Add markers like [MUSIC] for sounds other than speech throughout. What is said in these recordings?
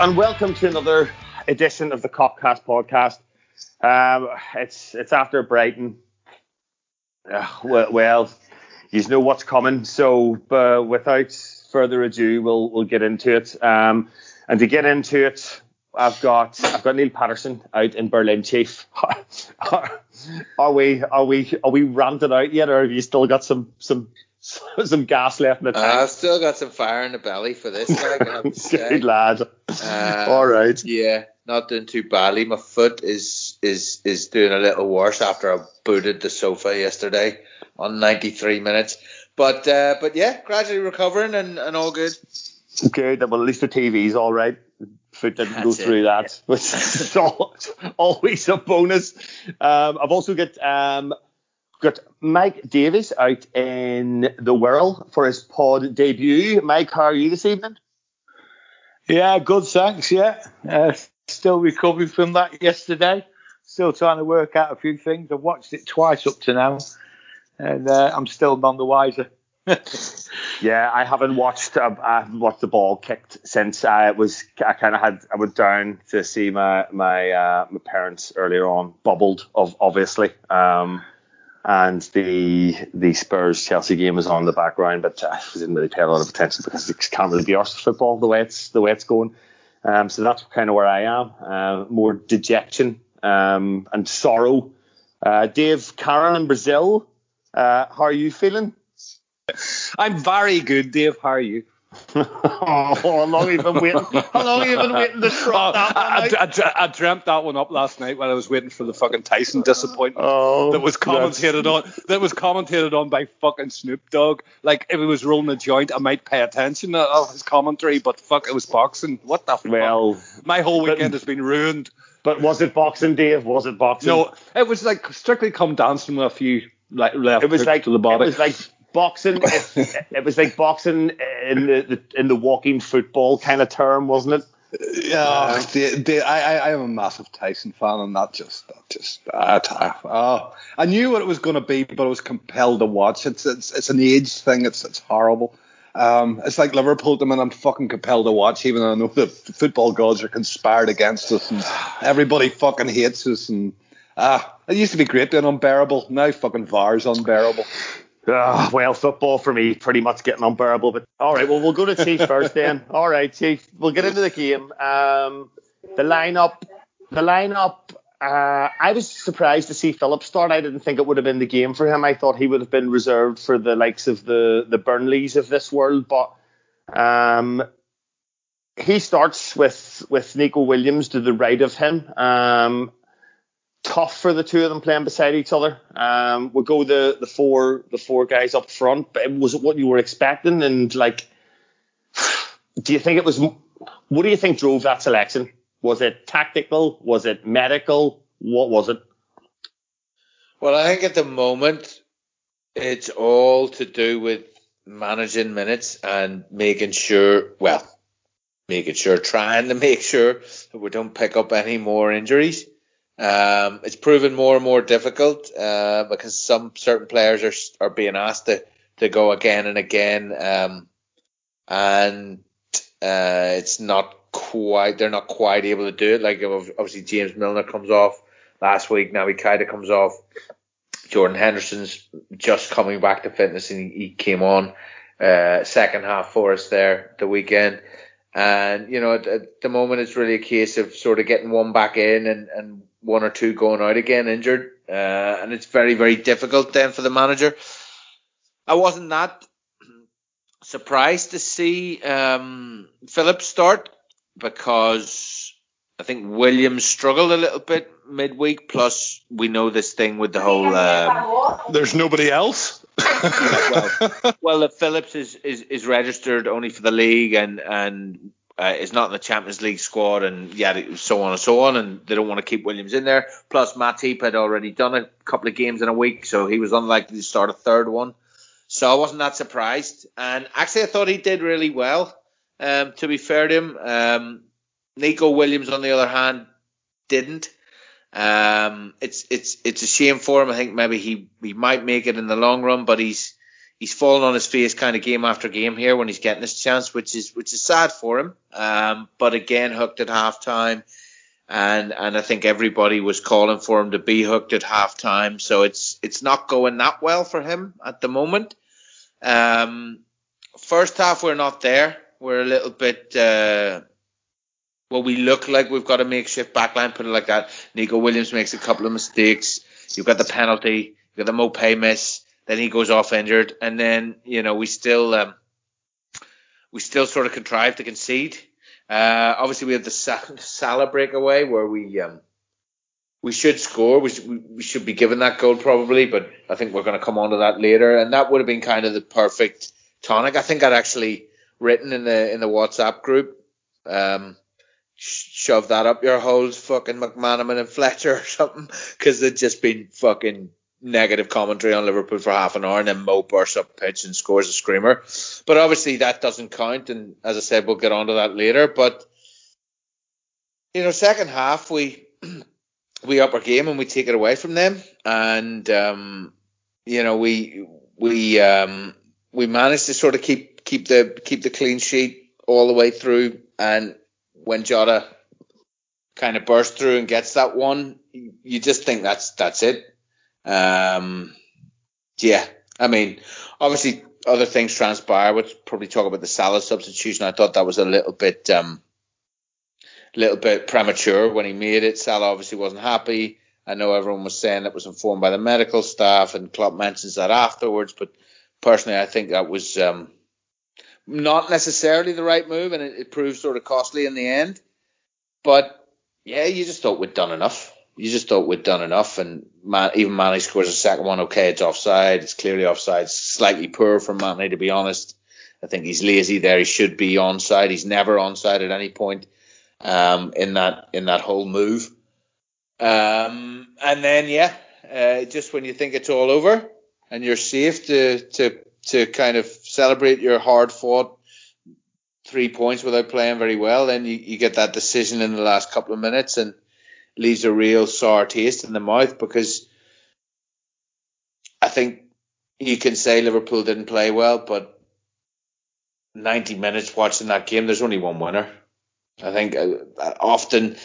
And welcome to another edition of the Copcast podcast. Um, it's it's after Brighton. Uh, well, well, you know what's coming. So uh, without further ado, we'll we'll get into it. Um, and to get into it, I've got I've got Neil Patterson out in Berlin, Chief. are, [LAUGHS] are we are we are we ranted out yet, or have you still got some some [LAUGHS] some gas left in the tank? Uh, I've still got some fire in the belly for this. Like, I [LAUGHS] have to. Good lad. Uh, All right. Yeah, not doing too badly. My foot is is is doing a little worse after I booted the sofa yesterday on 93 minutes. But uh, but yeah, gradually recovering and, and all good. Good. Well, at least the TV's all right. Foot didn't go it, through that, which is [LAUGHS] always a bonus. Um, I've also got um, got Mike Davis out in the world for his pod debut. Mike, how are you this evening? Yeah, good, thanks. Yeah, uh, still recovering from that yesterday. Still trying to work out a few things. I've watched it twice up to now, and uh, I'm still none the wiser. [LAUGHS] Yeah, I haven't watched. Uh, I haven't watched the ball kicked since I was. I kind of had. I went down to see my my uh, my parents earlier on. Bubbled, of obviously. Um, and the the Spurs Chelsea game was on the background, but I didn't really pay a lot of attention because it can't really be with football the way it's the way it's going. Um, so that's kind of where I am. Uh, more dejection um, and sorrow. Uh, Dave, Karen in Brazil, uh, how are you feeling? I'm very good, Dave. How are you? [LAUGHS] oh, how long been waiting? How long been waiting to oh, that one Oh, I. I, I, I dreamt that one up last night while I was waiting for the fucking Tyson disappointment. Oh, that was commentated on that was commentated on by fucking Snoop Dogg. Like if he was rolling a joint, I might pay attention to of his commentary, but fuck, it was boxing. What the fuck? Well, My whole but- weekend has been ruined. but was it boxing, Dave? Was it boxing? No, it was like strictly come dancing with a few like left it was like to the body. It was like boxing. [LAUGHS] it, it was like boxing in the, the in the walking football kind of term, wasn't it? Yeah, the, the, I, I, I am a massive Tyson fan, and that just, that just, I, I, oh, I knew what it was going to be, but I was compelled to watch. It's, it's, it's an age thing. It's, it's horrible. Um, it's like Liverpool to me, and I'm fucking compelled to watch, even though I know the football gods are conspired against us, and everybody fucking hates us, and ah, it used to be great being unbearable. Now fucking VAR's unbearable. Ah, well, football for me pretty much getting unbearable. But all right, well we'll go to Chief first then. [LAUGHS] All right, Chief, we'll get into the game. Um, the lineup, the lineup. Uh, I was surprised to see Phillips start. I didn't think it would have been the game for him. I thought he would have been reserved for the likes of the the Burnleys of this world. But um, he starts with with Neco Williams to the right of him. Um, tough for the two of them playing beside each other. Um, we'll go the the four the four guys up front. But was it what you were expecting? And like, [SIGHS] do you think it was? What do you think drove that selection? Was it tactical? Was it medical? What was it? Well, I think at the moment it's all to do with managing minutes and making sure, well, making sure, trying to make sure that we don't pick up any more injuries. Um, it's proven more and more difficult uh, because some certain players are are being asked to, to go again and again, um, and uh, it's not quite they're not quite able to do it. Like obviously James Milner comes off last week, now Keita comes off. Jordan Henderson's just coming back to fitness and he, he came on uh, second half for us there the weekend. And you know, at, at the moment, it's really a case of sort of getting one back in and, and one or two going out again injured, uh, and it's very very difficult then for the manager. I wasn't that surprised to see um, Phillips start because I think Williams struggled a little bit midweek. Plus, we know this thing with the whole. Um, There's nobody else. [LAUGHS] well, well, Phillips is, is, is registered only for the league and and uh, is not in the Champions League squad and yeah, so on and so on, and they don't want to keep Williams in there. Plus, Matip had already done a couple of games in a week, so he was unlikely to start a third one. So I wasn't that surprised, and actually I thought he did really well. Um, to be fair to him, um, Neco Williams on the other hand didn't. Um, it's it's it's a shame for him. I think maybe he he might make it in the long run, but he's he's fallen on his face kind of game after game here when he's getting his chance, which is which is sad for him. Um, but again hooked at halftime. And and I think everybody was calling for him to be hooked at halftime. So it's it's not going that well for him at the moment. Um, first half we're not there. We're a little bit. Uh, well, we look like we've got a makeshift backline, put it like that. Neco Williams makes a couple of mistakes. You've got the penalty. You've got the Maupay miss. Then he goes off injured, and then you know we still um, we still sort of contrive to concede. Uh, obviously, we had the [LAUGHS] Salah breakaway where we um, we should score. We, should, we should be given that goal probably, but I think we're going to come on to that later. And that would have been kind of the perfect tonic. I think I'd actually written in the in the WhatsApp group. Um, shove that up your holes, fucking McManaman and Fletcher or [LAUGHS] something, because they'd just been fucking negative commentary on Liverpool for half an hour, and then Mo bursts up pitch and scores a screamer. But obviously that doesn't count, and as I said, we'll get onto that later. But you know, second half we [CLEARS THROAT] we up our game and we take it away from them, and um, you know we we um, we managed to sort of keep keep the keep the clean sheet all the way through, and when Jota kind of bursts through and gets that one, you just think that's that's it um, yeah, I mean, obviously other things transpire. We'll probably talk about the Salah substitution. I thought that was a little bit, um, little bit premature when he made it. Salah obviously wasn't happy. I know everyone was saying that was informed by the medical staff, and Klopp mentions that afterwards. But personally, I think that was um, not necessarily the right move, and it, it proved sort of costly in the end. But yeah, you just thought we'd done enough you just thought we'd done enough. And Man, even Manny scores a second one. Okay, it's offside. It's clearly offside. Slightly poor from Manny, to be honest. I think he's lazy there. He should be onside. He's never onside at any point um, in that in that whole move. Um, and then yeah, uh, just when you think it's all over and you're safe to to to kind of celebrate your hard fought three points without playing very well, then you, you get that decision in the last couple of minutes and leaves a real sour taste in the mouth because I think you can say Liverpool didn't play well, but 90 minutes watching that game, there's only one winner. I think uh, often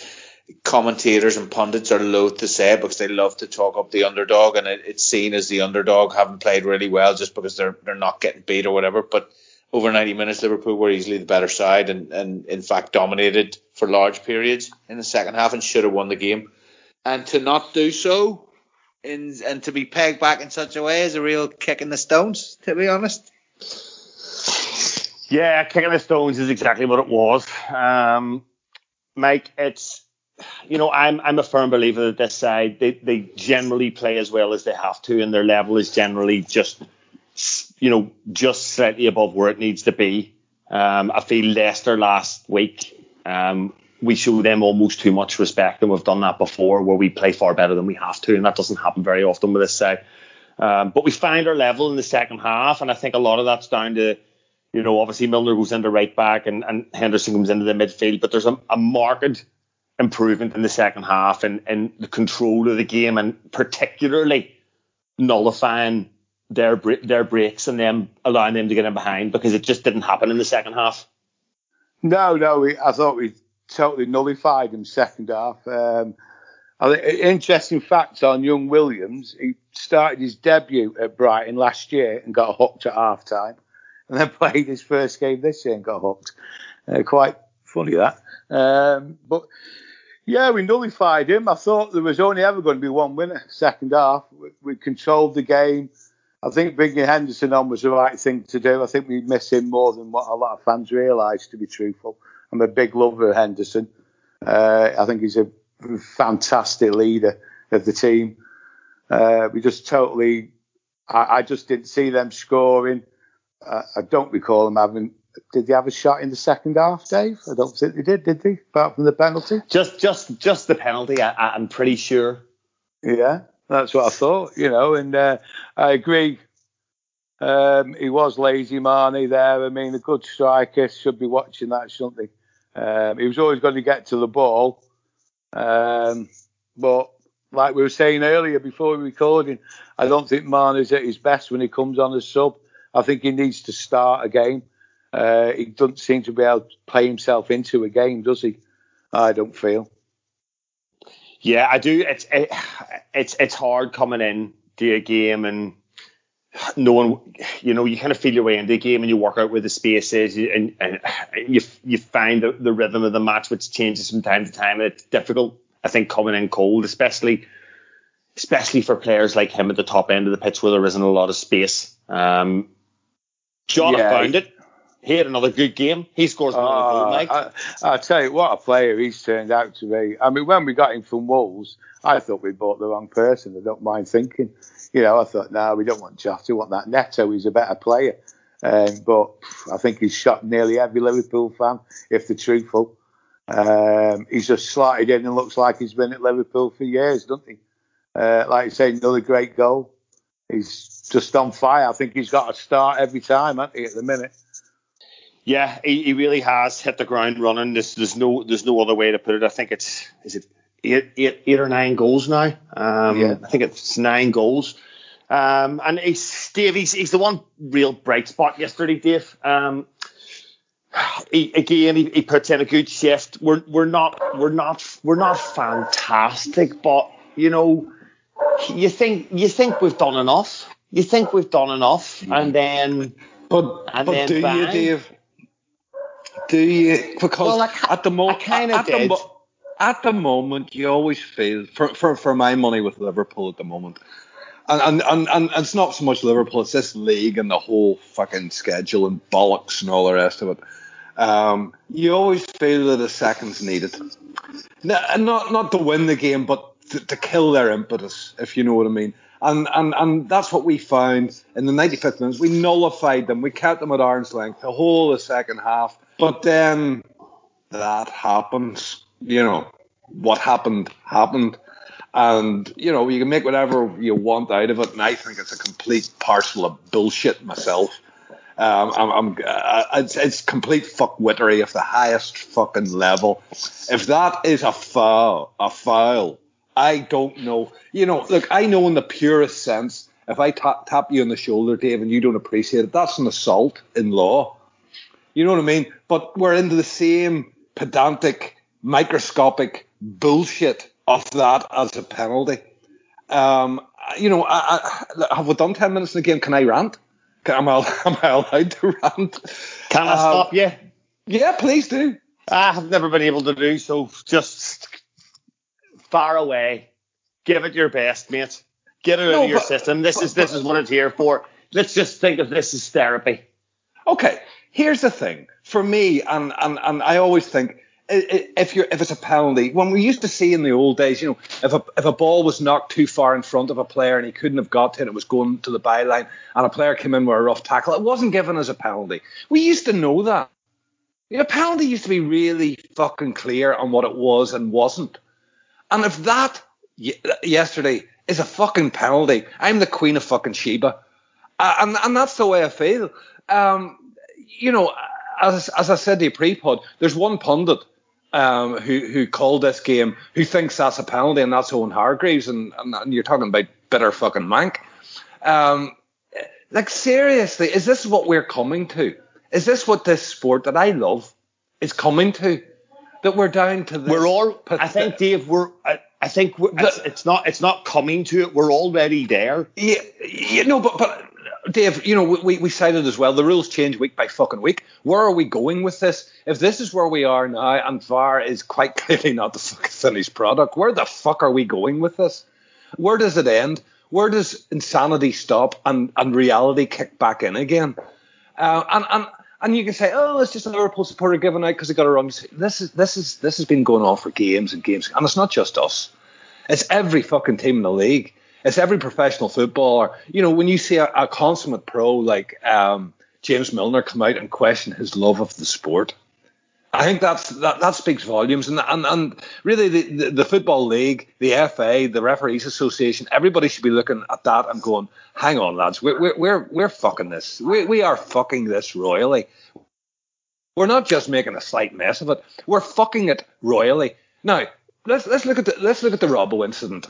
commentators and pundits are loath to say because they love to talk up the underdog, and it's seen as the underdog having played really well just because they're they're not getting beat or whatever. But over 90 minutes, Liverpool were easily the better side and, and in fact dominated for large periods in the second half and should have won the game. And to not do so in, and to be pegged back in such a way is a real kick in the stones, to be honest. Yeah, kicking the stones is exactly what it was. Um, Mike, it's you know, I'm I'm a firm believer that this side they, they generally play as well as they have to, and their level is generally just you know just slightly above where it needs to be. Um, I feel Leicester last week um, we show them almost too much respect, and we've done that before, where we play far better than we have to, and that doesn't happen very often with this side. Um, but we find our level in the second half, and I think a lot of that's down to, you know, obviously Milner goes into right back and, and Henderson comes into the midfield, but there's a, a marked improvement in the second half and, and the control of the game, and particularly nullifying their their breaks and them allowing them to get in behind because it just didn't happen in the second half. No, no, we, I thought we totally nullified him second half. Um, interesting fact on young Williams. He started his debut at Brighton last year and got hooked at half time, and then [LAUGHS] played his first game this year and got hooked. Uh, quite funny that. Um, but yeah, we nullified him. I thought there was only ever going to be one winner second half. We, we controlled the game. I think bringing Henderson on was the right thing to do. I think we miss him more than what a lot of fans realise, to be truthful. I'm a big lover of Henderson. Uh, I think he's a fantastic leader of the team. Uh, we just totally, I, I, just didn't see them scoring. Uh, I don't recall them having. Did they have a shot in the second half, Dave? I don't think they did. Did they? Apart from the penalty. Just, just, just the penalty. I, I'm pretty sure. Yeah. That's what I thought, you know, and uh, I agree. Um, he was lazy, Marnie, there. I mean, a good striker should be watching that, shouldn't he? Um, he was always going to get to the ball. Um, but like we were saying earlier before recording, I don't think Marnie's at his best when he comes on as sub. I think he needs to start a game. Uh, he doesn't seem to be able to play himself into a game, does he? I don't feel. Yeah, I do. It's it, it's it's hard coming in to a game and knowing, you know, you kind of feel your way into the game and you work out where the space is and, and you you find the, the rhythm of the match which changes from time to time. And it's difficult, I think, coming in cold, especially especially for players like him at the top end of the pitch where there isn't a lot of space. Um, John Yeah, found it. He had another good game. He scores another goal, Mike. I, I tell you what, a player he's turned out to be. I mean, when we got him from Wolves, I thought we bought the wrong person. I don't mind thinking. You know, I thought, no, we don't want Jota. We want that Neto. He's a better player. Um, but I think he's shot nearly every Liverpool fan, if they're truthful. Um, he's just slotted in and looks like he's been at Liverpool for years, doesn't he? Uh, like you say, another great goal. He's just on fire. I think he's got a start every time, hasn't he, at the minute? Yeah, he, he really has hit the ground running. There's, there's no there's no other way to put it. I think it's is it eight, eight, eight or nine goals now. Um, Yeah. I think it's nine goals. Um, and he's Dave. He's, he's the one real bright spot yesterday, Dave. Um, he, again, he, he puts in a good shift. We're we're not we're not we're not fantastic, but you know, you think you think we've done enough. You think we've done enough, and then But, And but then do you, bang. Dave? Do you? [LAUGHS] Because Well, at the moment, at, the at the moment, you always feel for, for for my money with Liverpool at the moment, and and, and and it's not so much Liverpool, it's this league and the whole fucking schedule and bollocks and all the rest of it. Um, you always feel that a second's needed, no, and not not to win the game, but to, to kill their impetus, if you know what I mean. And, and and that's what we found in the 95th minute. We nullified them. We kept them at arm's length the whole of the second half. But then that happens. You know what happened happened, and you know you can make whatever you want out of it. And I think it's a complete parcel of bullshit myself. Um, I'm, I'm uh, it's, it's complete fuckwittery of the highest fucking level. If that is a foul, a foul, I don't know. You know, look, I know in the purest sense, if I tap, tap you on the shoulder, Dave, and you don't appreciate it, that's an assault in law. You know what I mean? But we're into the same pedantic, microscopic bullshit of that as a penalty. Um, you know, I, I, have we done 10 minutes in the game? Can I rant? Can, am, I, [LAUGHS] am I allowed to rant? can I Um, stop you? Yeah, please do. I have never been able to do so. Just far away. Give it your best, mate. Get it out of your but- system. This but- is this is what it's here for. Let's just think of this as therapy. Okay, here's the thing. For me, and, and, and I always think, if you're if it's a penalty, when we used to see in the old days, you know, if a if a ball was knocked too far in front of a player and he couldn't have got to it, it was going to the byline, and a player came in with a rough tackle, it wasn't given as a penalty. We used to know that. You know, penalty used to be really fucking clear on what it was and wasn't. And if that yesterday is a fucking penalty, I'm the queen of fucking Sheba. And and that's the way I feel. Um, you know, as as I said to you pre-pod, there's one pundit um, who who called this game who thinks that's a penalty, and that's Owen Hargreaves, and, and, and you're talking about bitter fucking mank. Um, like seriously, is this what we're coming to? Is this what this sport that I love is coming to? That we're down to this. We're all. I think, Dave. We're. I, I think we're, it's, it's not. It's not coming to it. We're already there. Yeah, you know, but but Dave, you know, we, we cited as well. The rules change week by fucking week. Where are we going with this? If this is where we are now, and VAR is quite [LAUGHS] clearly not the fucking finished product, where the fuck are we going with this? Where does it end? Where does insanity stop and, and reality kick back in again? Uh, and and and you can say, oh, it's just a Liverpool supporter giving out because he got it wrong. This is this is this has been going on for games and games, and it's not just us. It's every fucking team in the league. It's every professional footballer. You know, when you see a, a consummate pro like um, James Milner come out and question his love of the sport, I think that's that, that speaks volumes. And and, and really, the, the, the football league, the FA, the referees association, everybody should be looking at that and going, "Hang on, lads, we're we're we're, we're fucking this. We we are fucking this royally. We're not just making a slight mess of it. We're fucking it royally. Now, let's let's look at the let's look at the Robbo incident.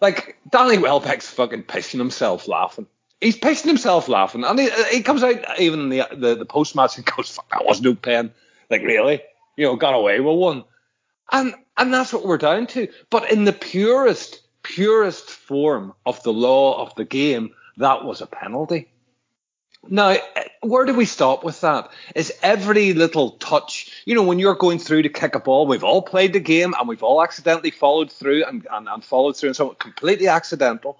Like Danny Welbeck's fucking pissing himself laughing. he's pissing himself laughing, and he, he comes out even in the the, the post match [LAUGHS] and goes, "Fuck, that was no pen." Like really, you know, got away with one, and and that's what we're down to. But in the purest purest form of the law of the game, that was a penalty. Now, where do we stop with that? Is every little touch, you know, when you're going through to kick a ball, we've all played the game and we've all accidentally followed through and, and, and followed through and so completely accidental.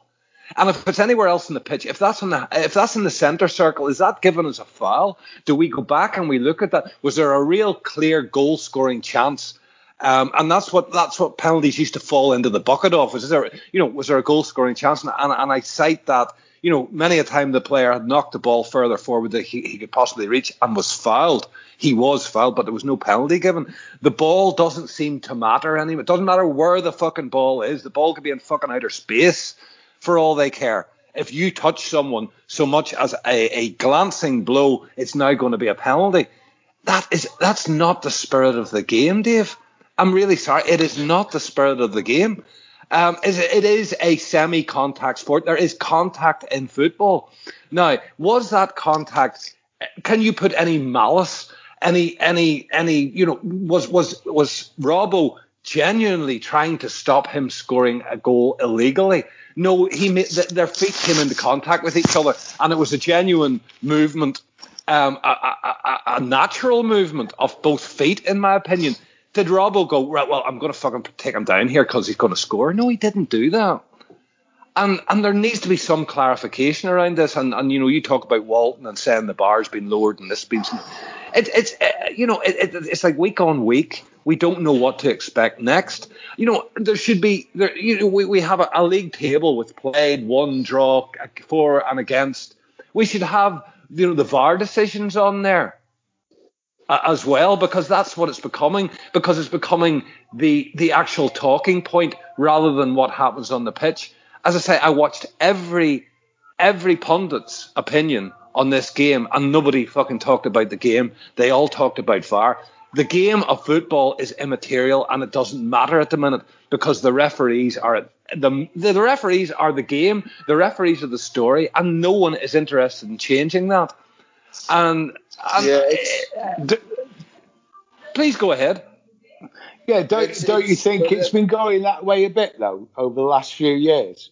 And if it's anywhere else in the pitch, if that's in the if that's in the centre circle, is that given as a foul? Do we go back and we look at that? Was there a real clear goal scoring chance? Um, and that's what that's what penalties used to fall into the bucket of. Was there you know was there a goal scoring chance? And, and, and I cite that you know, many a time the player had knocked the ball further forward than he, he could possibly reach and was fouled. He was fouled, but there was no penalty given. The ball doesn't seem to matter anymore. It doesn't matter where the fucking ball is. The ball could be in fucking outer space for all they care. If you touch someone so much as a, a glancing blow, it's now going to be a penalty. That is that's not the spirit of the game, Dave. I'm really sorry. It is not the spirit of the game. Um, it is a semi-contact sport. There is contact in football. Now, was that contact? Can you put any malice, any, any, any? You know, was was was Robbo genuinely trying to stop him scoring a goal illegally? No, he made, their feet came into contact with each other, and it was a genuine movement, um, a, a, a, a natural movement of both feet, in my opinion did Robbo go right? Well, I'm going to fucking take him down here because he's going to score. No, he didn't do that. And and there needs to be some clarification around this. And and you know, you talk about Walton and saying the bar's been lowered and this been. It, it's uh, you know it, it, it's like week on week we don't know what to expect next. You know there should be there. You know we, we have a, a league table with played, one draw, for and against. We should have you know the VAR decisions on there as well because that's what it's becoming because it's becoming the the actual talking point rather than what happens on the pitch. As i say i watched every every pundit's opinion on this game and nobody fucking talked about the game. They all talked about VAR the game of football is immaterial and it doesn't matter at the minute because the referees are the the referees are the game the referees are the story and no one is interested in changing that and, and yeah, please go ahead. Yeah, don't it's, don't you think it's been going that way a bit though over the last few years?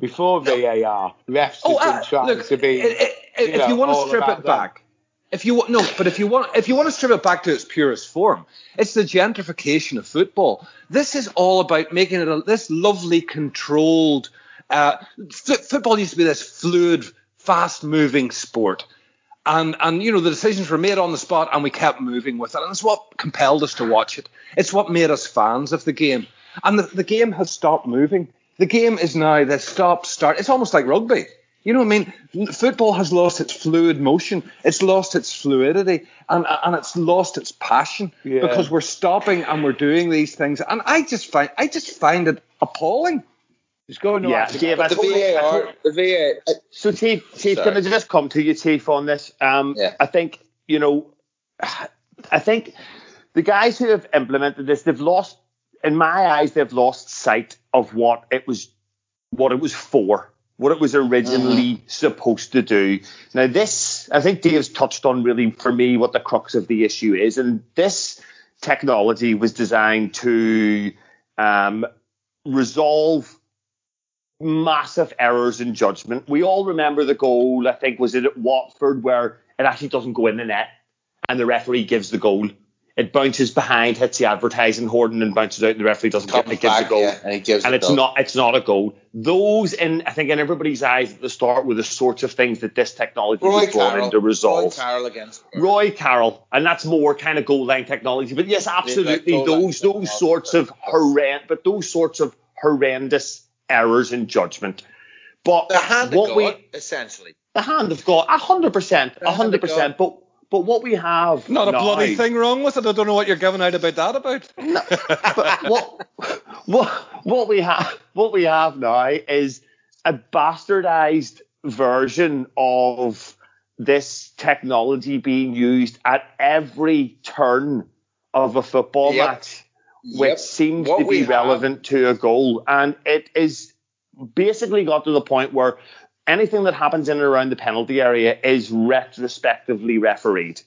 Before VAR, refs oh, have been uh, trying look, to be. It, it, you if know, you want to strip it back, if you no, but if you want if you want to strip it back to its purest form, it's the gentrification of football. This is all about making it a, this lovely controlled. Uh, f- football used to be this fluid, fast-moving sport and and you know the decisions were made on the spot and we kept moving with it and it's what compelled us to watch it it's what made us fans of the game and the, the game has stopped moving the game is now the stop start it's almost like rugby you know what I mean? Football has lost its fluid motion. It's lost its fluidity, and and it's lost its passion yeah. because we're stopping and we're doing these things. And I just find I just find it appalling. It's going to yeah, Chief, the VAR, the VAR. So, Chief, Chief, can I just come to you, Chief, on this? Um, yeah. I think you know, I think the guys who have implemented this, they've lost, in my eyes, they've lost sight of what it was, what it was for, what it was originally mm-hmm. supposed to do. Now, this, I think Dave's touched on really for me what the crux of the issue is, and this technology was designed to um, resolve massive errors in judgment. We all remember the goal, I think, was it at Watford, where it actually doesn't go in the net and the referee gives the goal. It bounces behind, hits the advertising hoarding and bounces out, and the referee doesn't get it, gives a goal. Yeah, and, gives and it's goal. not it's not a goal. Those in I think in everybody's eyes at the start were the sorts of things that this technology Roy was going to resolve. Roy Carroll against Roy Carroll, and that's more kind of goal line technology. But yes, absolutely, like those those sorts of horrendous, but those sorts of horrendous errors in judgment. But the hand what of God, we, essentially. The hand of God, hundred percent, hundred percent. But but what we have not a now, bloody thing wrong with it. I don't know what you're giving out about that about. No, but [LAUGHS] what what what we have what we have now is a bastardized version of this technology being used at every turn of a football yep. match which yep. seems what to be relevant have. to a goal. And it is basically got to the point where anything that happens in and around the penalty area is retrospectively refereed.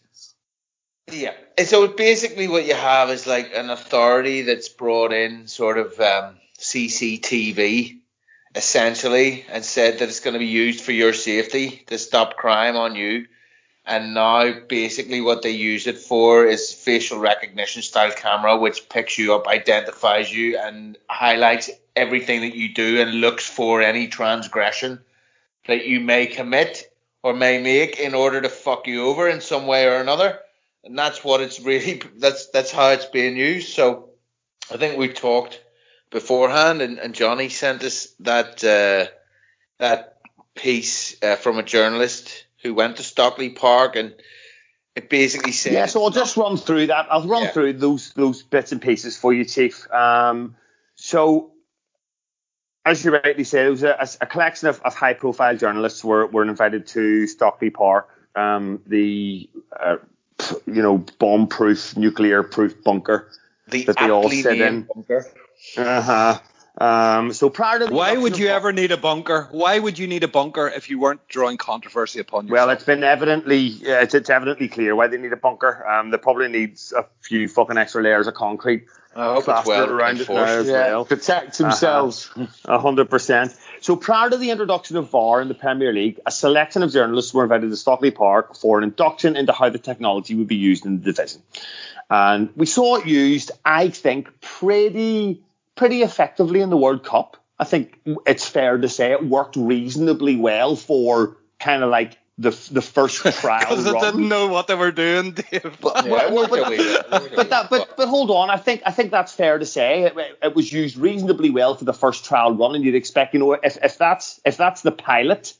Yeah. So basically what you have is like an authority that's brought in sort of um, CCTV essentially and said that it's going to be used for your safety to stop crime on you. And now basically what they use it for is facial recognition style camera, which picks you up, identifies you, and highlights everything that you do and looks for any transgression that you may commit or may make in order to fuck you over in some way or another. And that's what it's really [LAUGHS] that's that's how it's being used. So I think we talked beforehand, and, and Johnny sent us that uh, that piece uh, from a journalist who went to Stockley Park, and it basically said. Yeah, so I'll just run through that. I'll run Yeah. through those those bits and pieces for you, Chief. Um, so. As you rightly said, it was a, a collection of, of high-profile journalists were, were invited to Stockley Park, um, the uh, you know bomb-proof, nuclear-proof bunker the that they all sit in. bunker. Uh huh. Um, so prior to the Why would you vol- ever need a bunker? Why would you need a bunker if you weren't drawing controversy upon yourself? Well, it's been evidently uh, it's, it's evidently clear why they need a bunker. Um, they probably needs a few fucking extra layers of concrete I hope it's plastered well around it now enforced. as Yeah, well. protect themselves. A hundred percent. So prior to the introduction of VAR in the Premier League, a selection of journalists were invited to Stockley Park for an induction into how the technology would be used in the division. And we saw it used, I think, pretty pretty effectively in the World Cup. I think it's fair to say it worked reasonably well for kind of like the the first [LAUGHS] trial because they didn't know what they were doing, Dave. But, [LAUGHS] Yeah, but- but- a wee bit, it worked a wee but that, but but hold on, I think I think that's fair to say. It, it was used reasonably well for the first trial run, and you'd expect, you know, if, if that's if that's the pilot,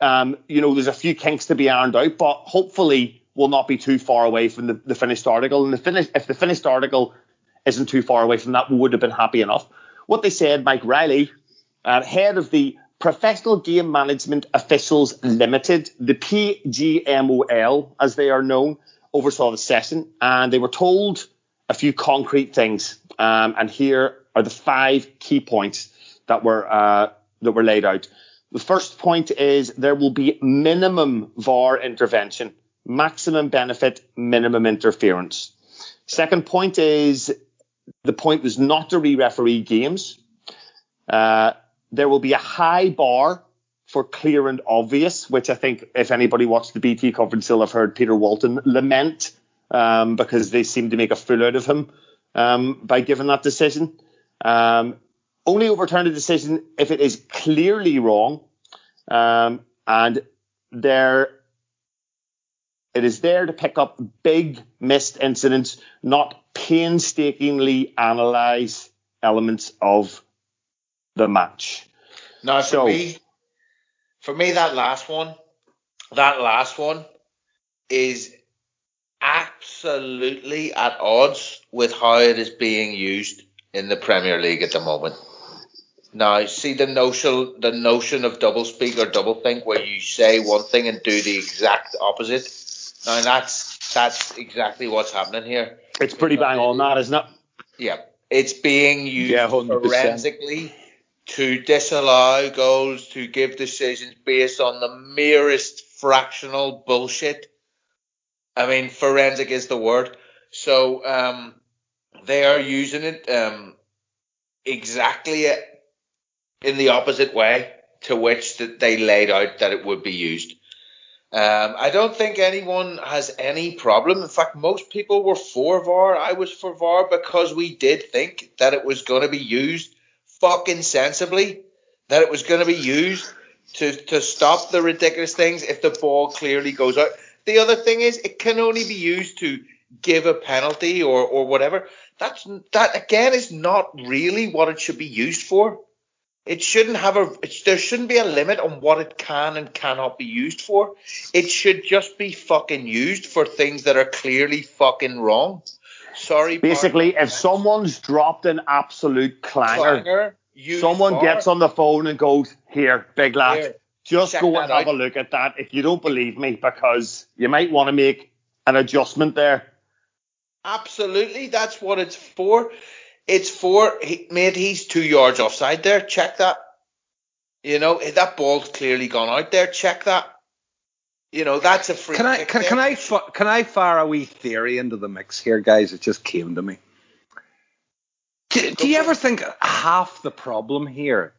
um, you know, there's a few kinks to be ironed out, but hopefully we'll not be too far away from the, the finished article. And the finish, if the finished article isn't too far away from that, we would have been happy enough. What they said, Mike Riley, uh, head of the Professional Game Management Officials Limited, the PGMOL, as they are known, oversaw the session, and they were told a few concrete things. Um, and here are the five key points that were uh, that were laid out. The first point is there will be minimum VAR intervention, maximum benefit, minimum interference. Second point is the point was not to re-referee games. Uh, there will be a high bar for clear and obvious, which I think if anybody watched the BT conference, they'll have heard Peter Walton lament um, because they seem to make a fool out of him um, by giving that decision. Um, only overturn a decision if it is clearly wrong, um, and there it is there to pick up big missed incidents, not painstakingly analyze elements of the match. Now, for So- me, for me, that last one, that last one is absolutely at odds with how it is being used in the Premier League at the moment. Now, see the notion, the notion of double speak or double think, where you say one thing and do the exact opposite. Now, that's that's exactly what's happening here. It's pretty bang on that, isn't it? Yeah, it's being used Yeah, 100%. forensically to disallow goals, to give decisions based on the merest fractional bullshit. I mean, forensic is the word. So um, they are using it um, exactly in the opposite way to which that they laid out that it would be used. Um, I don't think anyone has any problem. In fact, most people were for VAR. I was for VAR because we did think that it was going to be used fucking sensibly, that it was going to be used to, to stop the ridiculous things if the ball clearly goes out. The other thing is, it can only be used to give a penalty or, or whatever. That's that again is not really what it should be used for. It shouldn't have a. There shouldn't be a limit on what it can and cannot be used for. It should just be fucking used for things that are clearly fucking wrong. Sorry. Basically, if someone's dropped an absolute clanger, Clanger, someone gets on the phone and goes, "Here, big lad, Here, just go and have out." a look at that. If you don't believe me, because you might want to make an adjustment there." Absolutely, that's what it's for. It's for, he, mate, he's two yards offside there. Check that. You know, that ball's clearly gone out there. Check that. You know, that's a free. Can I can, there. can I can I fire a wee theory into the mix here, guys? It just came to me. Do, do you ever think half the problem here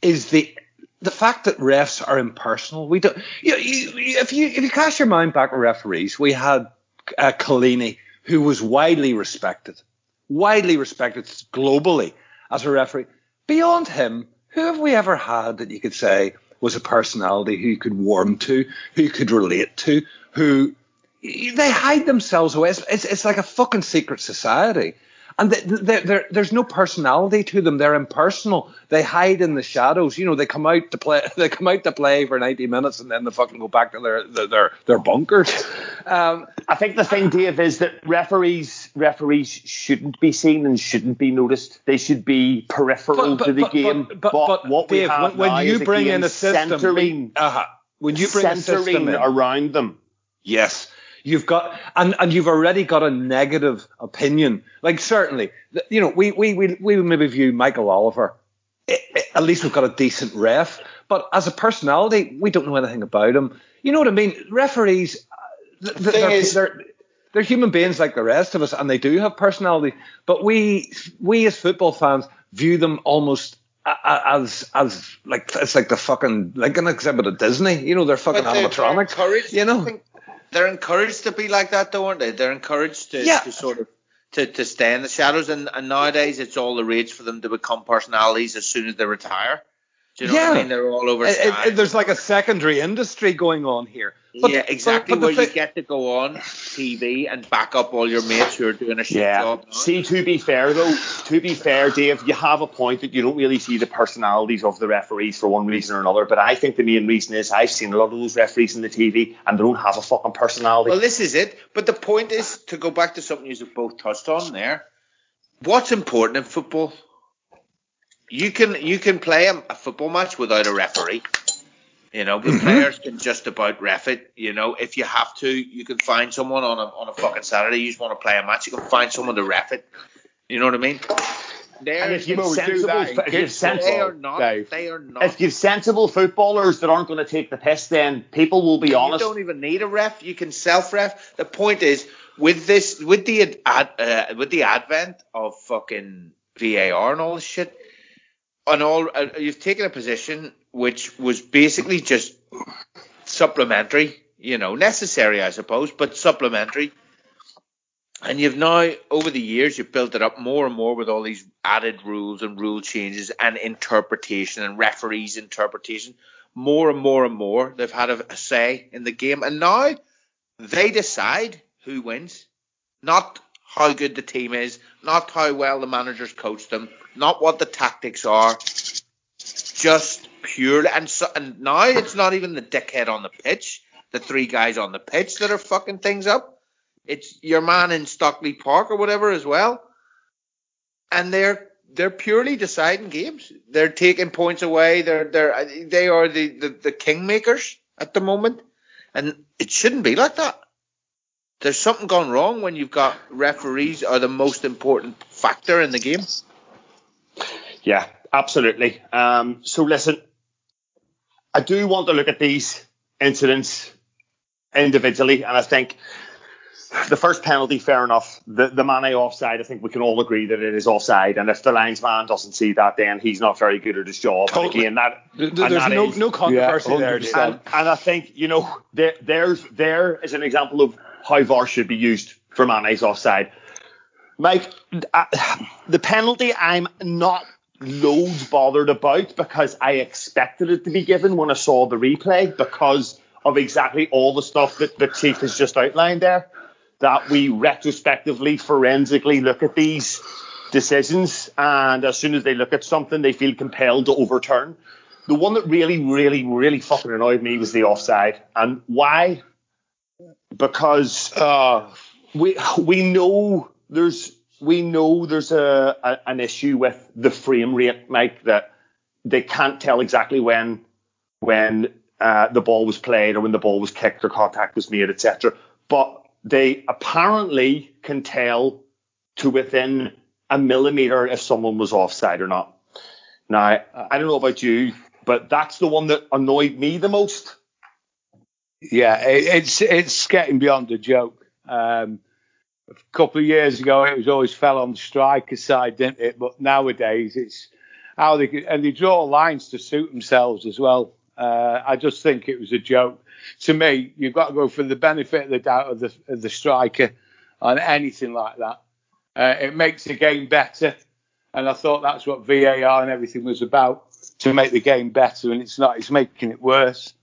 is the the fact that refs are impersonal? We don't. You, you, if you if you cast your mind back to referees, we had uh, Collina, who was widely respected, widely respected globally as a referee. Beyond him, who have we ever had that you could say was a personality who you could warm to, who you could relate to, who they hide themselves away. It's, it's, it's like a fucking secret society. And they, they, they're, there's no personality to them. They're impersonal. They hide in the shadows. You know, they come out to play. [LAUGHS] They come out to play for 90 minutes, and then they fucking go back to their their their, bunkers. Um, I think the thing, Dave, is that referees referees shouldn't be seen and shouldn't be noticed. They should be peripheral But- but- to the but- game. but- but- but, what Dave, we have when- when you bring in a system- centering, uh-huh. When you bring a system in, around them. Yes. You've got and, and you've already got a negative opinion. Like certainly, you know, we we we, we maybe view Michael Oliver. i- i- At least we've got a decent ref, but as a personality, we don't know anything about him. You know what I mean? Referees, uh, th- th- thing they're, is- they're they're human beings like the rest of us, and they do have personality. But we we as football fans view them almost as as like it's like the fucking Lincoln exhibit at Disney. You know, they're fucking they're- they're animatronics. encouraged, You know. They're encouraged to be like that, though, aren't they? They're encouraged to, Yeah. to sort of to, to stay in the shadows, and, and nowadays it's all the rage for them to become personalities as soon as they retire. Do you know what Yeah. I mean? They're all over. It- it- Sky. it- there's like a secondary industry going on here. But- yeah, exactly. but the where you get to go on TV and back up all your mates who are doing a shit Yeah. job. now. See, to be fair though, to be fair, Dave, you have a point that you don't really see the personalities of the referees for one reason or another. But I think the main reason is I've seen a lot of those referees in the TV and they don't have a fucking personality. Well, this is it. But the point is to go back to something you've both touched on there. What's important in football? You can you can play a, football match without a referee. You know, the players can just about ref it. You know, if you have to, you can find someone on a on a fucking Saturday. You just want to play a match, you can find someone to ref it. You know what I mean? They're, And if Well, we do sensible, that if you've sensible, they are not. Dave. They are not. if you've sensible footballers that aren't going to take the piss, then people will be honest. You don't even need a ref. You can self ref. The point is with this, with the ad, uh, with the advent of fucking VAR and all this shit, and all uh, you've taken a position which was basically just supplementary, you know, necessary I suppose, but supplementary. And you've now, over the years, you've built it up more and more with all these added rules and rule changes and interpretation and referees' interpretation. More and more and more, they've had a, a say in the game. And now they decide who wins, not how good the team is, not how well the managers coach them, not what the tactics are, just purely. And, so, and now it's not even the dickhead on the pitch, the three guys on the pitch that are fucking things up. It's your man in Stockley Park or whatever as well. And they're they're purely deciding games. They're taking points away. They're they're they are the, the, the kingmakers at the moment. And it shouldn't be like that. There's something gone wrong when you've got referees are the most important factor in the game. Yeah, absolutely. Um, so listen, I do want to look at these incidents individually, and I think the first penalty, fair enough. The the Mane offside, I think we can all agree that it is offside, and if the linesman doesn't see that, then he's not very good at his job. And again, that There's that no is- no controversy Yeah, there. And, and I think, you know, there, there's there is an example of how VAR should be used for Mane's offside. Mike, uh, the penalty I'm not loads bothered about because I expected it to be given when I saw the replay because of exactly all the stuff that the Chief has just outlined there. That we retrospectively, forensically look at these decisions, and as soon as they look at something, they feel compelled to overturn. The one that really, really, really fucking annoyed me was the offside. And why? Because Oh, we we know there's we know there's a, a an issue with the frame rate, Mike, that they can't tell exactly when when uh, the ball was played or when the ball was kicked or contact was made, etc. But they apparently can tell to within a millimeter if someone was offside or not. Now, I don't know about you, but that's the one that annoyed me the most. Yeah, it, it's it's getting beyond a joke. Um, a couple of years ago, it was always fell on the striker side, didn't it? But nowadays, it's how they and they draw lines to suit themselves as well. Uh, I just think it was a joke. To me, you've got to go for the benefit of the doubt of the, of the striker on anything like that. Uh, it makes the game better, and I thought that's what VAR and everything was about to make the game better, and it's not. It's making it worse.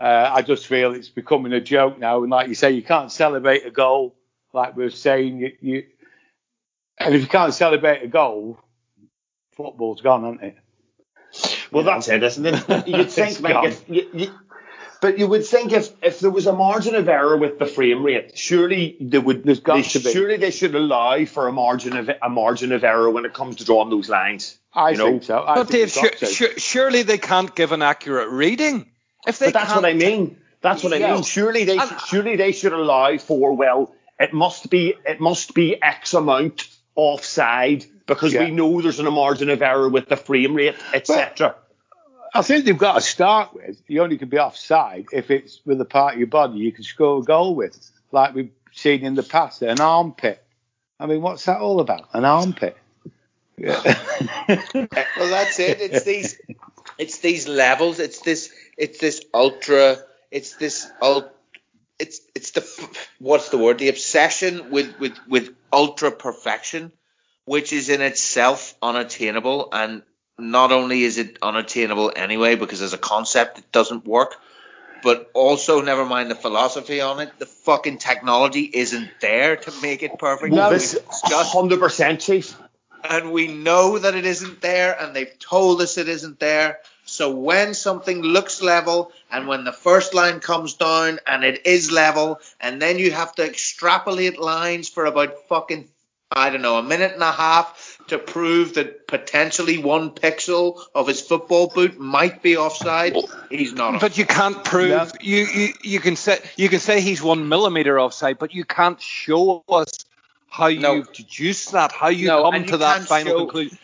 Uh, I just feel it's becoming a joke now, and like you say, you can't celebrate a goal like we were saying. You, you and if you can't celebrate a goal, football's gone, hasn't it? Well, that's it, isn't it? [LAUGHS] You'd think, Mike, if you, you, but you would think if, if there was a margin of error with the frame rate, surely they would. There's got they, to be. Surely they should allow for a margin of a margin of error when it comes to drawing those lines. I you know? think so. I But think Dave, they've got su- to. su- surely they can't give an accurate reading. If they But that's what I mean. That's what I mean. Surely they And- surely they should allow for well, it must be it must be X amount offside because Yeah. we know there's a margin of error with the frame rate, etc. I think they've got to start with. You only can be offside if it's with a part of your body you can score a goal with, like we've seen in the past. An armpit. I mean, what's that all about? An armpit. [LAUGHS] Well, that's it. It's [LAUGHS] these, it's these levels. It's this, it's this ultra. It's this ul. It's it's the what's the word? The obsession with with with ultra perfection, which is in itself unattainable. And not only is it unattainable anyway, because as a concept it doesn't work, but also never mind the philosophy on it. The fucking technology isn't there to make it perfect. Well, this discussed hundred percent, chief. and we know that it isn't there, and they've told us it isn't there. So when something looks level, and when the first line comes down and it is level, and then you have to extrapolate lines for about fucking I don't know a minute and a half to prove that potentially one pixel of his football boot might be offside, he's not. But you can't prove No. you, you you can say you can say he's one millimeter offside, but you can't show us how No. you deduce that, how you No, come to you that final show- conclusion.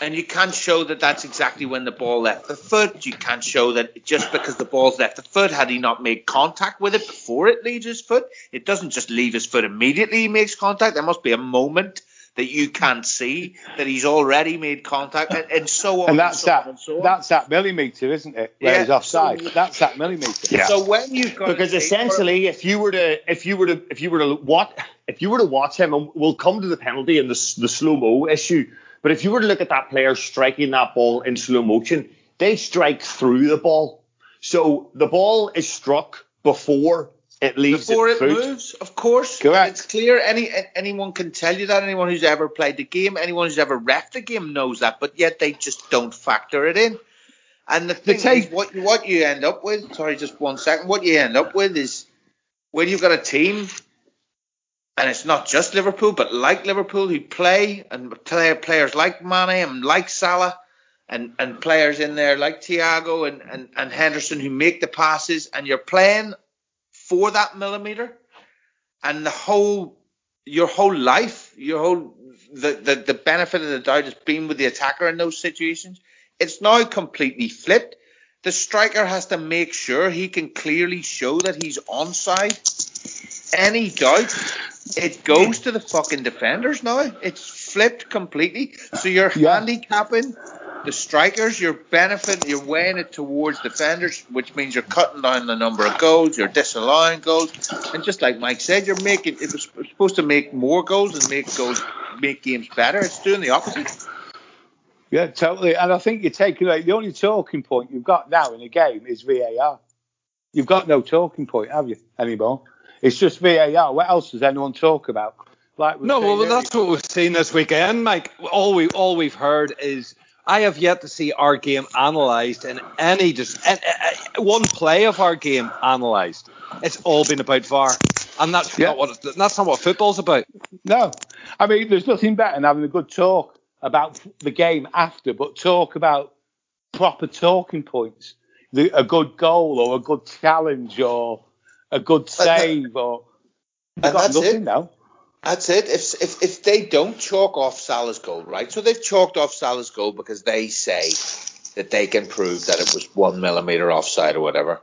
And you can't show that that's exactly when the ball left the foot. You can't show that just because the ball's left the foot, had he not made contact with it before it leaves his foot, it doesn't just leave his foot immediately he makes contact. There must be a moment that you can't see that he's already made contact, and, and so on. and that's so that. on and so on. That's that millimeter, isn't it? Where Yeah, he's offside. so- that's that millimeter. Yeah. So when you've got because a tape- essentially if you were to if you were to if you were to what if you were to watch him and we'll come to the penalty and the, the slow mo issue but if you were to look at that player striking that ball in slow motion they strike through the ball so the ball is struck before it leaves before it moves, of course. Correct. It's clear. Any anyone can tell you that. Anyone who's ever played the game, anyone who's ever ref the game knows that. But yet they just don't factor it in. And the thing tape- is, what you- what you end up with. Sorry, just one second. What you end up with is when you've got a team, and it's not just Liverpool, but like Liverpool who play and play players like Mane and like Salah. And, and players in there like Thiago and, and, and Henderson who make the passes, and you're playing for that millimeter and the whole your whole life your whole the, the the benefit of the doubt has been with the attacker in those situations it's now completely flipped the striker has to make sure he can clearly show that he's onside any doubt it goes to the fucking defenders now it's flipped completely so you're Yeah. handicapping the strikers, you're benefit, you're weighing it towards defenders, which means you're cutting down the number of goals, you're disallowing goals, and just like Mike said, you're making it was supposed to make more goals and make goals, make games better. It's doing the opposite. Yeah, totally. And I think you're taking away the only talking point you've got now in a game is VAR. You've got no talking point, have you, anymore? It's just VAR. What else does anyone talk about? Like No, well, that's what we've seen this weekend, Mike. All we all we've heard is I have yet to see our game analysed in any just an- a- a- one play of our game analysed. It's all been about VAR, and that's Yeah. not what that's not what football's about. No, I mean, there's nothing better than having a good talk about the game after, but talk about proper talking points, the, a good goal or a good challenge or a good save or. You've and got that's nothing it. now. That's it. If, if if they don't chalk off Salah's goal, right? So they've chalked off Salah's goal because they say that they can prove that it was one millimeter offside or whatever.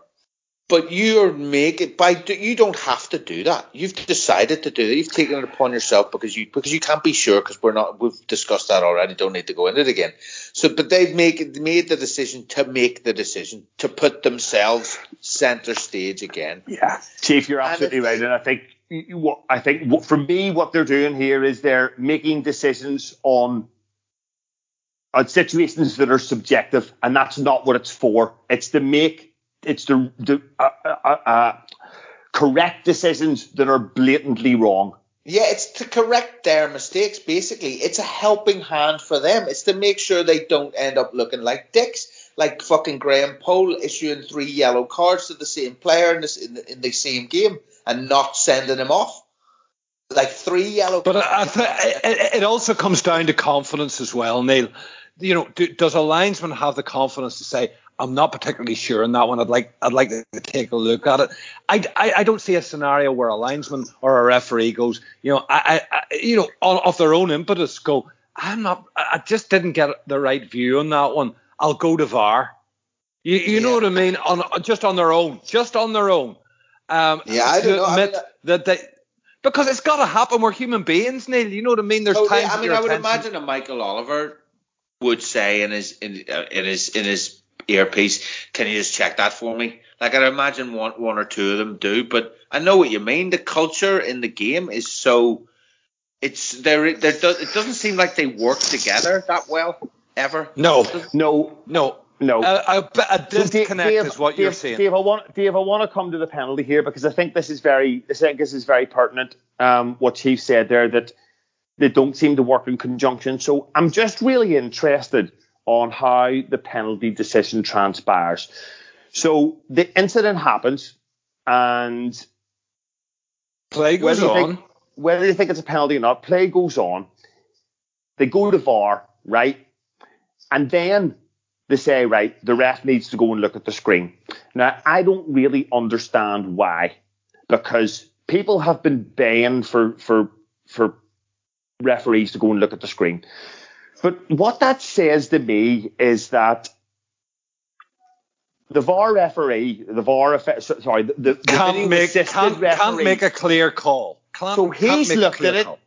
But you're making by you don't have to do that. You've decided to do that. You've taken it upon yourself because you because you can't be sure because we're not. We've discussed that already. Don't need to go into it again. So, but they've made made the decision to make the decision to put themselves center stage again. Yeah, Chief, you're absolutely right, and I think what I think what, for me, what they're doing here is they're making decisions on on situations that are subjective, and that's not what it's for. It's to make it's the the uh, uh, uh, correct decisions that are blatantly wrong. Yeah, it's to correct their mistakes. Basically, it's a helping hand for them. It's to make sure they don't end up looking like dicks, like fucking Graham Poll issuing three yellow cards to the same player in, this, in, the, in the same game and not sending him off like three yellow. But th- it, it, also comes down to confidence as well, Neil. You know, do, does a linesman have the confidence to say, I'm not particularly sure on that one. I'd like I'd like to take a look at it. I, I, I don't see a scenario where a linesman or a referee goes, you know, I, I you know, on, off their own impetus go, I'm not, I just didn't get the right view on that one. I'll go to VAR. You, you yeah. know what I mean? On just on their own, just on their own. Um, yeah, I don't know. Admit I mean, that they because it's got to happen. We're human beings, Neil. You know what I mean? There's totally. times. I mean, I would imagine a Michael Oliver would say in his in, uh, in his in his earpiece. Can you just check that for me? Like I imagine one one or two of them do, but I know what you mean. The culture in the game is so it's there. There it doesn't seem like they work together that well ever. No, no, no. No, a, a, a disconnect Dave, is what Dave, you're saying. Dave, I want Dave, I want to come to the penalty here because I think this is very, I think this is very pertinent. Um, what Chief said there that they don't seem to work in conjunction. So I'm just really interested on how the penalty decision transpires. So the incident happens, and play goes whether on. Think, whether you think it's a penalty or not, play goes on. They go to VAR, right? And then they say, right, the ref needs to go and look at the screen. Now, I don't really understand why, because people have been banned for for for referees to go and look at the screen. But what that says to me is that the VAR referee, the VAR, sorry, the, the can't make can't, referee, can't make a clear call. Can't, so he's looked at it. Call.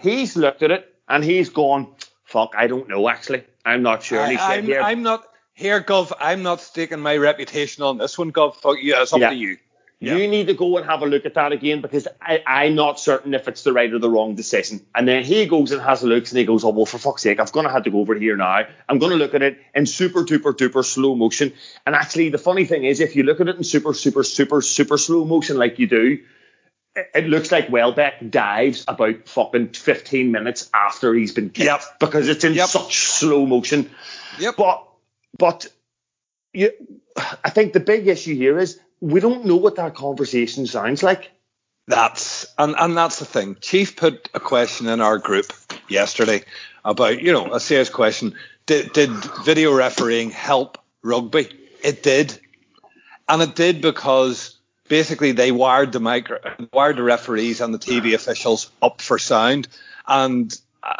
He's looked at it and he's gone, "Fuck, I don't know. Actually, I'm not sure." I, here, I'm not here, Gov. I'm not staking my reputation on this one, Gov. Fuck you. It's up yeah. to you. Yeah. You need to go and have a look at that again because I, I'm not certain if it's the right or the wrong decision. And then he goes and has a look and he goes, Oh, well, for fuck's sake, I've gonna have to go over here now. I'm gonna look at it in super duper duper slow motion. And actually the funny thing is if you look at it in super, super, super, super slow motion like you do, it looks like Welbeck dives about fucking 15 minutes after he's been kicked yep. because it's in yep. such slow motion. Yep. But but you, I think the big issue here is we don't know what that conversation sounds like. That's and, and that's the thing. Chief put a question in our group yesterday about, you know, a serious question. Did, did video refereeing help rugby? It did. And it did because basically they wired the micro, wired the referees and the TV officials up for sound. And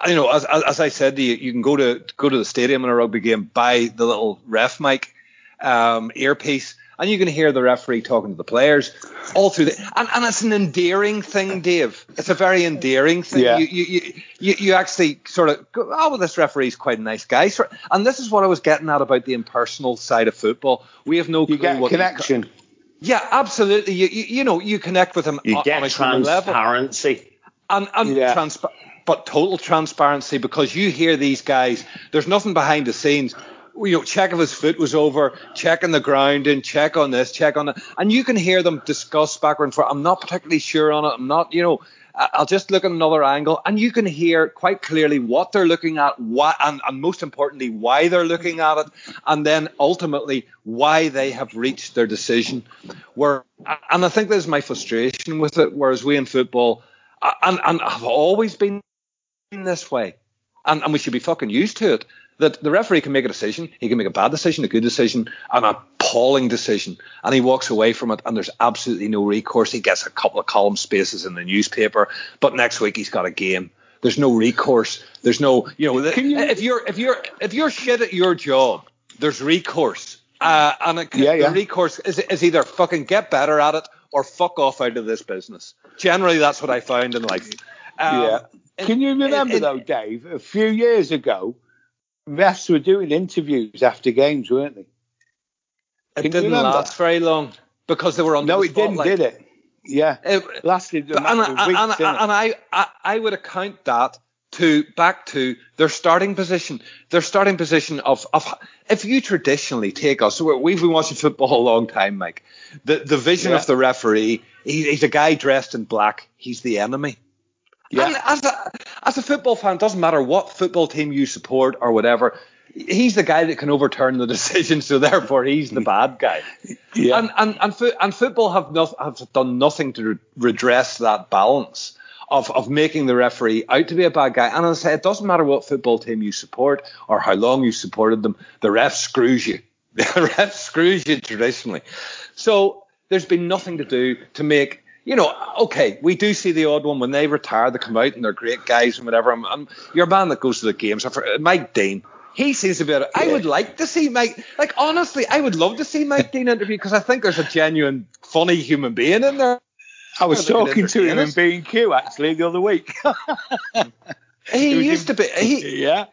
you know, as, as I said, you, you can go to go to the stadium in a rugby game, buy the little ref mic um, earpiece, and you can hear the referee talking to the players all through the and, and it's an endearing thing, Dave. It's a very endearing thing. Yeah. You, you, you, you actually sort of go, oh, well, this referee's quite a nice guy. And this is what I was getting at about the impersonal side of football. We have no you get what connection. Yeah, absolutely. You, you, you know you connect with him you on, get on a transparency. level. And, and yeah. transpa- but total transparency because you hear these guys. There's nothing behind the scenes you know, check if his foot was over, checking the ground and check on this, check on that. And you can hear them discuss backward and forward. I'm not particularly sure on it. I'm not, you know, I'll just look at another angle. And you can hear quite clearly what they're looking at, why, and, and most importantly, why they're looking at it. And then ultimately, why they have reached their decision. Where, and I think there's my frustration with it. Whereas we in football, and, and have always been this way. And, and we should be fucking used to it that the referee can make a decision. He can make a bad decision, a good decision, an appalling decision, and he walks away from it. And there's absolutely no recourse. He gets a couple of column spaces in the newspaper, but next week he's got a game. There's no recourse. There's no, you know, you, if you're if you're if you're shit at your job, there's recourse. Uh, and it, Yeah, yeah. the recourse is, is either fucking get better at it or fuck off out of this business. Generally, that's what I found in life. Um, yeah. Can you remember in- though, Dave? A few years ago, refs were doing interviews after games, weren't they? It Can didn't last very long because they were under No, it didn't, did it? Yeah, It- lasted a But- and, and, weeks. and, and I, I I would account that to back to their starting position. Their starting position of of if you traditionally take us, we've been watching football a long time, Mike. The the vision Yeah. of the referee, he, he's a guy dressed in black. He's the enemy. Yeah. And as a as a football fan, it doesn't matter what football team you support or whatever. He's the guy that can overturn the [LAUGHS] decision, so therefore he's the bad guy. Yeah. And and and, fo- and football have not, have done nothing to re- redress that balance of of making the referee out to be a bad guy. And as I say, it doesn't matter what football team you support or how long you supported them. The ref screws you. [LAUGHS] The ref screws you traditionally. So there's been nothing to do to make. You know, okay, we do see the odd one when they retire, they come out and they're great guys and whatever. I'm, I'm, your man that goes to the games, uh, Mike Dean, he seems to be. I would like to see Mike. Like honestly, I would love to see Mike Dean interview because I think there's a genuine, funny human being in there. I was talking to him in us. B&Q actually the other week. [LAUGHS] He used in- to be. He, [LAUGHS] yeah.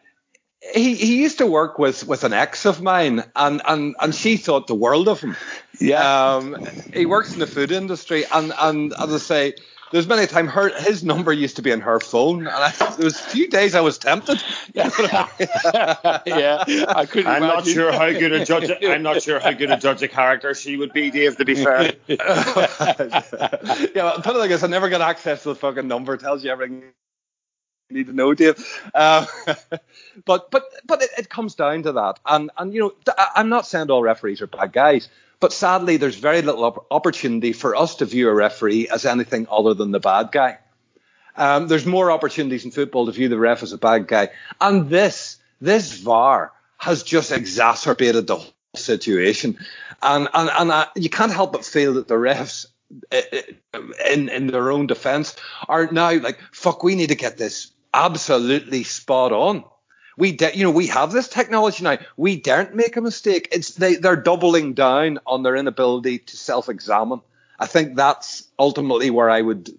He he used to work with with an ex of mine, and and and she thought the world of him. Yeah. Um, he works in the food industry, and and as I say, there's many a time her his number used to be on her phone, and I, there was a few days I was tempted. yeah. [LAUGHS] [LAUGHS] I couldn't I'm not sure how good a judge. I'm not sure how good a judge of character she would be, Dave. To be fair, [LAUGHS] yeah, well, put it like this: I never got access to the fucking number. Tells you everything you need to know, Dave. Um, [LAUGHS] but but but it, it comes down to that, and and you know, th- I'm not saying all referees are bad guys, but sadly, there's very little op- opportunity for us to view a referee as anything other than the bad guy. Um, there's more opportunities in football to view the ref as a bad guy, and this this VAR has just exacerbated the whole situation, and and and uh, you can't help but feel that the refs. uh, uh, In in their own defence, are now like fuck. We need to get this absolutely spot on. We de- you know we have this technology now. We daren't make a mistake. It's they they're doubling down on their inability to self-examine. I think that's ultimately where I would.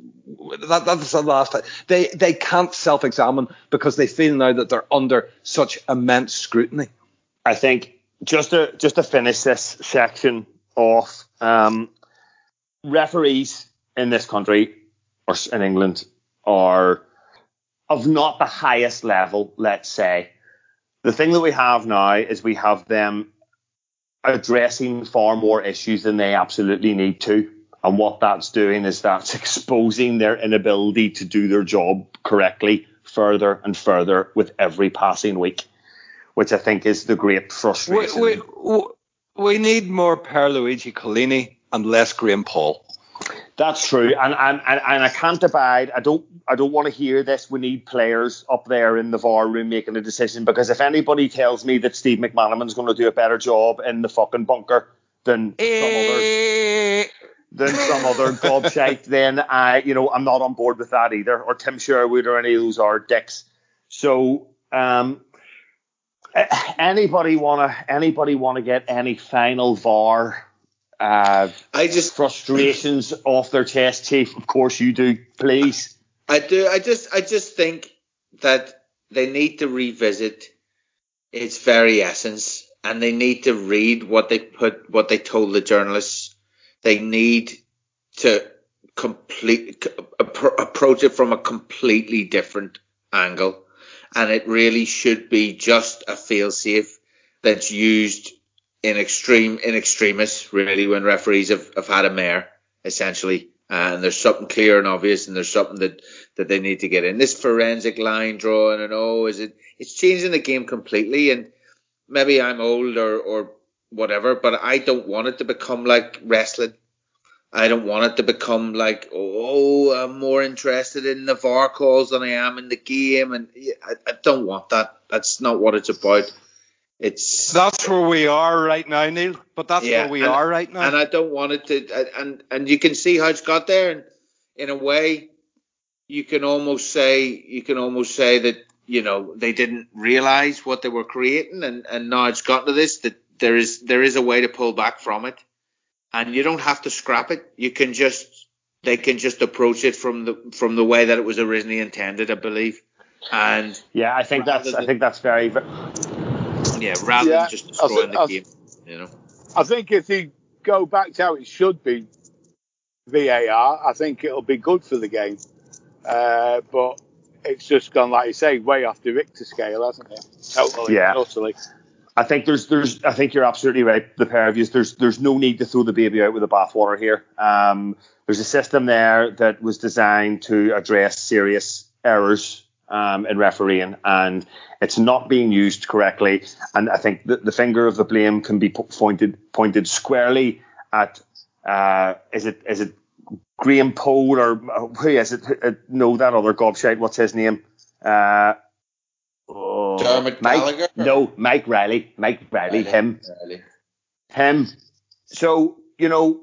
That, that's the last. time. They they can't self-examine because they feel now that they're under such immense scrutiny. I think just to just to finish this section off, um, referees in this country or in England are of not the highest level. Let's say the thing that we have now is we have them addressing far more issues than they absolutely need to. And what that's doing is that's [LAUGHS] exposing their inability to do their job correctly further and further with every passing week, which I think is the great frustration. we, we- we need more Pierluigi Collina and less Graham Poll. That's true, and, and and and I can't abide. I don't. I don't want to hear this. We need players up there in the VAR room making a decision because if anybody tells me that Steve McManaman's going to do a better job in the fucking bunker than some other than some other gobshite, then I, you know, I'm not on board with that either. Or Tim Sherwood or any of those are dicks. So, um, anybody wanna anybody wanna get any final VAR? Uh, I just frustrations off their chest, Chief. Of course you do. Please. I do. I just, I just think that they need to revisit its very essence, and they need to read what they put, what they told the journalists. They need to complete appro- approach it from a completely different angle, and it really should be just a failsafe that's used in extreme, in extremis, really, when referees have, have had a mare, essentially. Uh, and there's something clear and obvious, and there's something that, that they need to get in. This forensic line drawing, and oh, is it? It's changing the game completely. And maybe I'm old or, or whatever, but I don't want it to become like wrestling. I don't want it to become like, oh, I'm more interested in the VAR calls than I am in the game, and I, I don't want that. That's not what it's about. It's That's where we are right now, Neil. But that's Yeah, where we and- are right now. and I don't want it to. And and you can see how it's got there, and in a way, you can almost say you can almost say that you know they didn't realize what they were creating, and and now it's gotten to this that there is there is a way to pull back from it, and you don't have to scrap it. You can just they can just approach it from the from the way that it was originally intended, I believe. And yeah, I think that's than, I think that's very, very yeah, rather yeah, than just destroying the game, you know. I think if you go back to how it should be, VAR, I think it'll be good for the game. Uh, but it's just gone, like you say, way off the Richter scale, hasn't it? Totally, yeah. utterly. I think there's there's I think you're absolutely right. The pair of you, there's there's no need to throw the baby out with the bathwater here. Um, there's a system there that was designed to address serious errors um, in refereeing, and it's not being used correctly. And I think the, the finger of the blame can be pointed pointed squarely at uh, is it is it Graham Poll or who is it? Uh, no, that other gobshite. What's his name? Uh, oh, Dermot Mike, Gallagher. No, Mike Riley. Mike Riley. Riley. Him. Riley. Him. So you know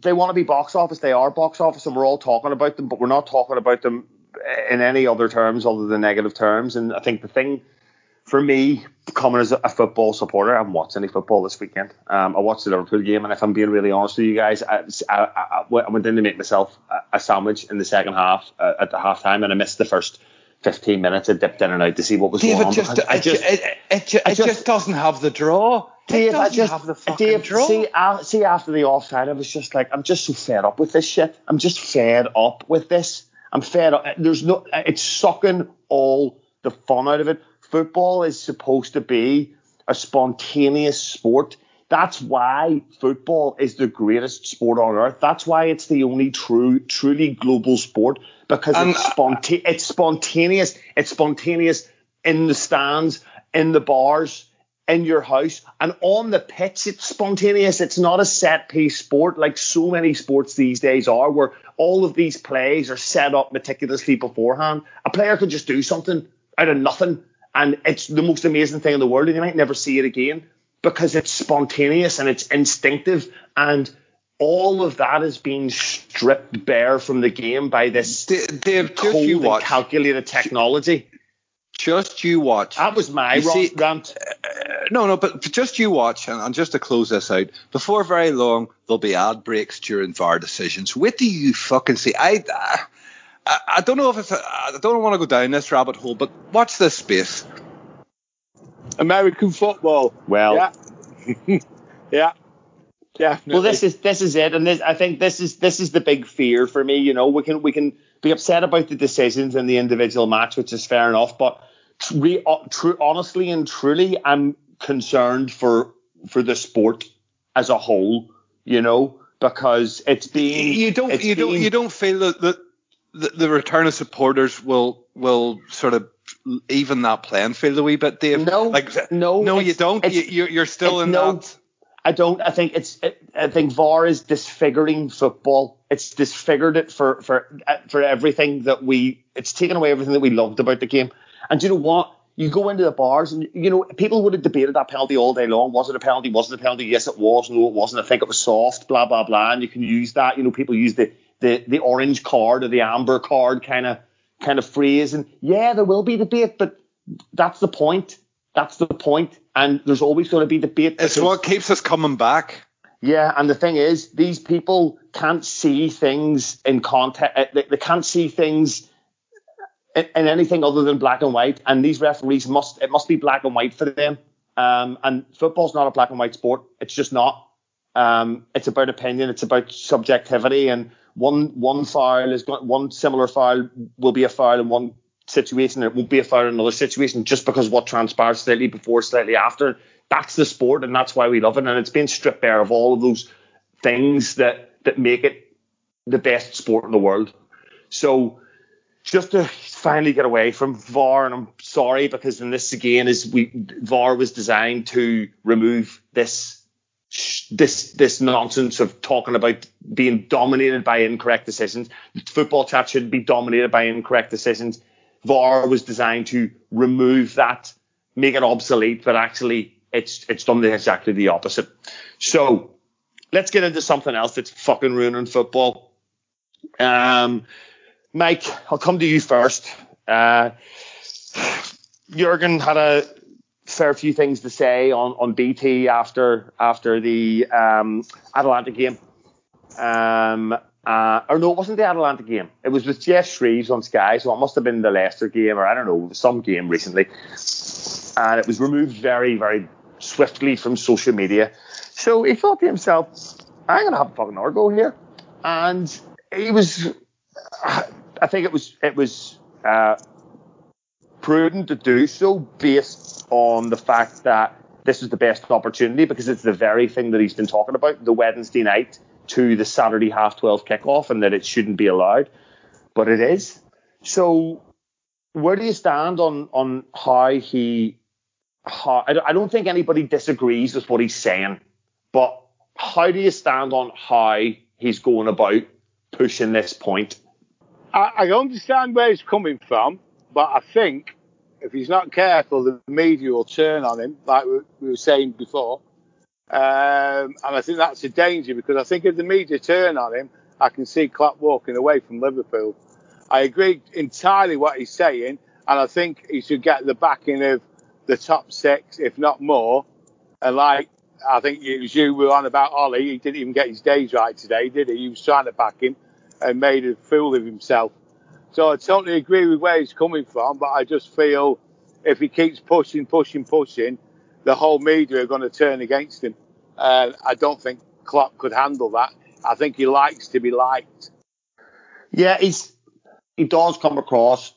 they want to be box office. They are box office, and we're all talking about them, but we're not talking about them in any other terms other than negative terms. And I think the thing for me, coming as a football supporter, I haven't watched any football this weekend. Um, I watched the Liverpool game, and if I'm being really honest with you guys, I, I, I, I went in to make myself a, a sandwich in the second half uh, at the half time, and I missed the first 15 minutes. I dipped in and out to see what was David, going on. Just, it, just, it, it, it, just, it just doesn't have the draw. Dave, I just have the fucking Dave, draw. See, see, after the offside, I was just like, I'm just so fed up with this shit. I'm just fed up with this. I'm fed up. There's no, it's sucking all the fun out of it. Football is supposed to be a spontaneous sport. That's why football is the greatest sport on earth. That's why it's the only true, truly global sport because um, it's, sponta- it's spontaneous. It's spontaneous in the stands, in the bars, in your house, and on the pitch. It's spontaneous. It's not a set piece sport like so many sports these days are, where all of these plays are set up meticulously beforehand. A player could just do something out of nothing and it's the most amazing thing in the world, and you might never see it again because it's spontaneous and it's instinctive, and all of that is being stripped bare from the game by this Dave, cold you watch, and calculated technology. Just you watch. That was my you see, rant. Uh, no, no, but just you watch, and, and, just to close this out, before very long there'll be ad breaks during VAR decisions. What do you fucking see. I. Uh, I, I don't know if it's. A, I don't want to go down this rabbit hole, but watch this space. American football. Well, yeah, [LAUGHS] yeah. Definitely. Well, this is this is it, and this, I think this is this is the big fear for me. You know, we can we can be upset about the decisions in the individual match, which is fair enough, but re, uh, true, honestly and truly, I'm concerned for for the sport as a whole. You know, because it's being you don't you being, don't you don't feel that, that the, the return of supporters will will sort of even that playing field a wee bit, Dave. No, like, no, no, you don't. You, you're still in no, that. I don't. I think it's. I think VAR is disfiguring football. It's disfigured it for for for everything that we. It's taken away everything that we loved about the game. And you know what? You go into the bars and you know people would have debated that penalty all day long. Was it a penalty? Was it a penalty? Yes, it was. No, it wasn't. I think it was soft. Blah blah blah. And you can use that. You know, people use the the the orange card or the amber card kind of kind of phrase. And yeah, there will be debate, but that's the point. That's the point. And there's always going to be debate. It's what keeps us coming back. Yeah, and the thing is, these people can't see things in context. Uh, they, they can't see things in, in, anything other than black and white. And these referees must it must be black and white for them. Um, and football's not a black and white sport. It's just not. Um, it's about opinion. It's about subjectivity. And one one foul is going, one similar foul will be a foul in one situation, it won't be a foul in another situation just because what transpires slightly before, slightly after. That's the sport, and that's why we love it. And it's been stripped bare of all of those things that that make it the best sport in the world. So just to finally get away from VAR, and I'm sorry because in this again is we VAR was designed to remove this this this nonsense of talking about being dominated by incorrect decisions. Football chat should be dominated by incorrect decisions. VAR was designed to remove that, make it obsolete, but actually it's it's done exactly the opposite. So let's get into something else that's fucking ruining football. Um, Mike, I'll come to you first. Uh, Jurgen had a fair few things to say on, on BT after after the um, game. Um, uh, or no, it wasn't the Atalanta game. It was with Geoff Shreeves on Sky, so it must have been the Leicester game, or I don't know, some game recently. And it was removed very, very swiftly from social media. So he thought to himself, I'm going to have a fucking Argo here. And he was, I think it was, it was, uh, prudent to do so based on the fact that this is the best opportunity because it's the very thing that he's been talking about the Wednesday night to the Saturday half 12 kickoff and that it shouldn't be allowed. But it is. So where do you stand on, on how he, how, I don't think anybody disagrees with what he's saying, but how do you stand on how he's going about pushing this point? I, I understand where he's coming from, but I think if he's not careful, the media will turn on him, like we, we were saying before. Um, and I think that's a danger because I think if the media turn on him, I can see Klopp walking away from Liverpool. I agree entirely what he's saying, and I think he should get the backing of the top six, if not more. And like I think it was you were on about Ollie, he didn't even get his days right today, did he? He was trying to back him and made a fool of himself. So I totally agree with where he's coming from, but I just feel if he keeps pushing, pushing, pushing, the whole media are going to turn against him. Uh, I don't think Klopp could handle that. I think he likes to be liked. Yeah, he's he does come across,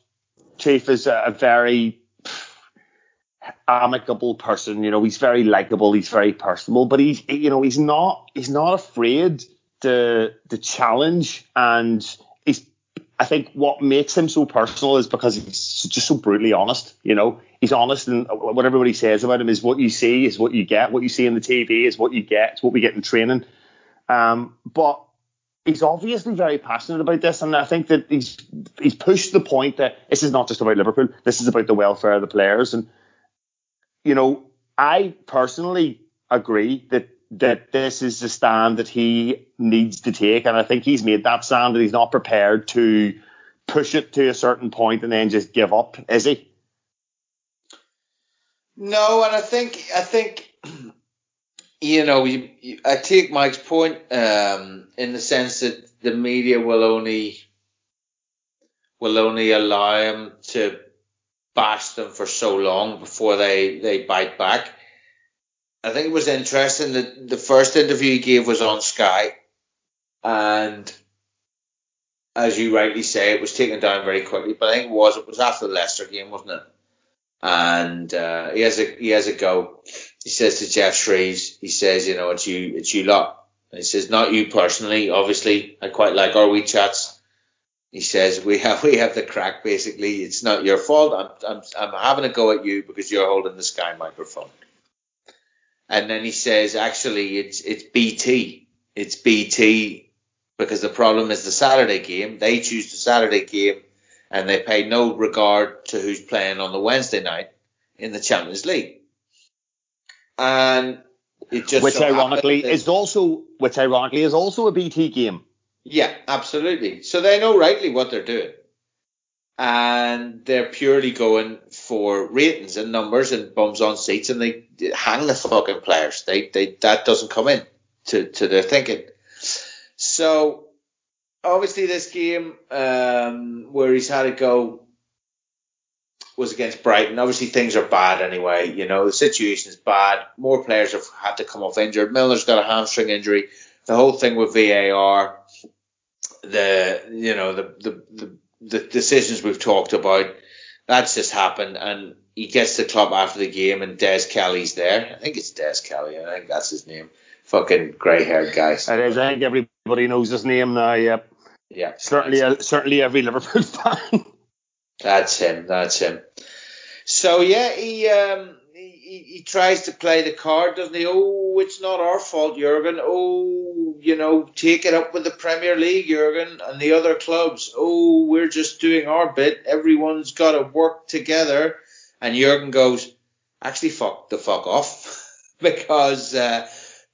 Chief, as a, a very amicable person. You know, he's very likable. He's very personable, but he's you know he's not he's not afraid to to challenge and I think what makes him so personal is because he's just so brutally honest. You know, he's honest, and what everybody says about him is what you see is what you get. What you see in the TV is what you get. It's what we get in training. Um, but he's obviously very passionate about this, and I think that he's he's pushed the point that this is not just about Liverpool. This is about the welfare of the players, and you know, I personally agree that that this is the stand that he needs to take. And I think he's made that stand that he's not prepared to push it to a certain point and then just give up, is he? No, and I think I think you know you, you, I take Mike's point um, in the sense that the media will only will only allow him to bash them for so long before they they bite back. I think it was interesting that the first interview he gave was on Sky, and as you rightly say, it was taken down very quickly. But I think it was it was after the Leicester game, wasn't it? And uh, he has a he has a go. He says to Geoff Shreeves, he says, you know, it's you, it's you lot. And he says, not you personally. Obviously, I quite like our wee chats. He says we have we have the crack. Basically, it's not your fault. I'm I'm I'm having a go at you because you're holding the Sky microphone. And then he says, actually, it's it's BT. It's BT because the problem is the Saturday game. They choose the Saturday game, and they pay no regard to who's playing on the Wednesday night in the Champions League. And it just which so ironically is also which ironically is also a BT game. Yeah, absolutely. So they know rightly what they're doing. And they're purely going for ratings and numbers and bums on seats and they hang the fucking players. They they that doesn't come in to, to their thinking. So obviously this game um, where he's had to go was against Brighton. Obviously things are bad anyway. You know the situation is bad. More players have had to come off injured. Milner's got a hamstring injury. The whole thing with VAR, the you know the the, the, the decisions we've talked about, that's just happened. And he gets the club after the game, and Des Kelly's there. I think it's Des Kelly. I think that's his name. Fucking grey haired guy. It is. I think everybody knows his name now. Yep. Yeah, Certainly, uh, certainly every Liverpool [LAUGHS] fan. That's him. That's him. So yeah, he um he, tries to play the card, doesn't he? Oh, it's not our fault, Jurgen. Oh, you know, take it up with the Premier League, Jurgen, and the other clubs. Oh, we're just doing our bit. Everyone's got to work together. And Jurgen goes, actually, fuck the fuck off, [LAUGHS] because uh,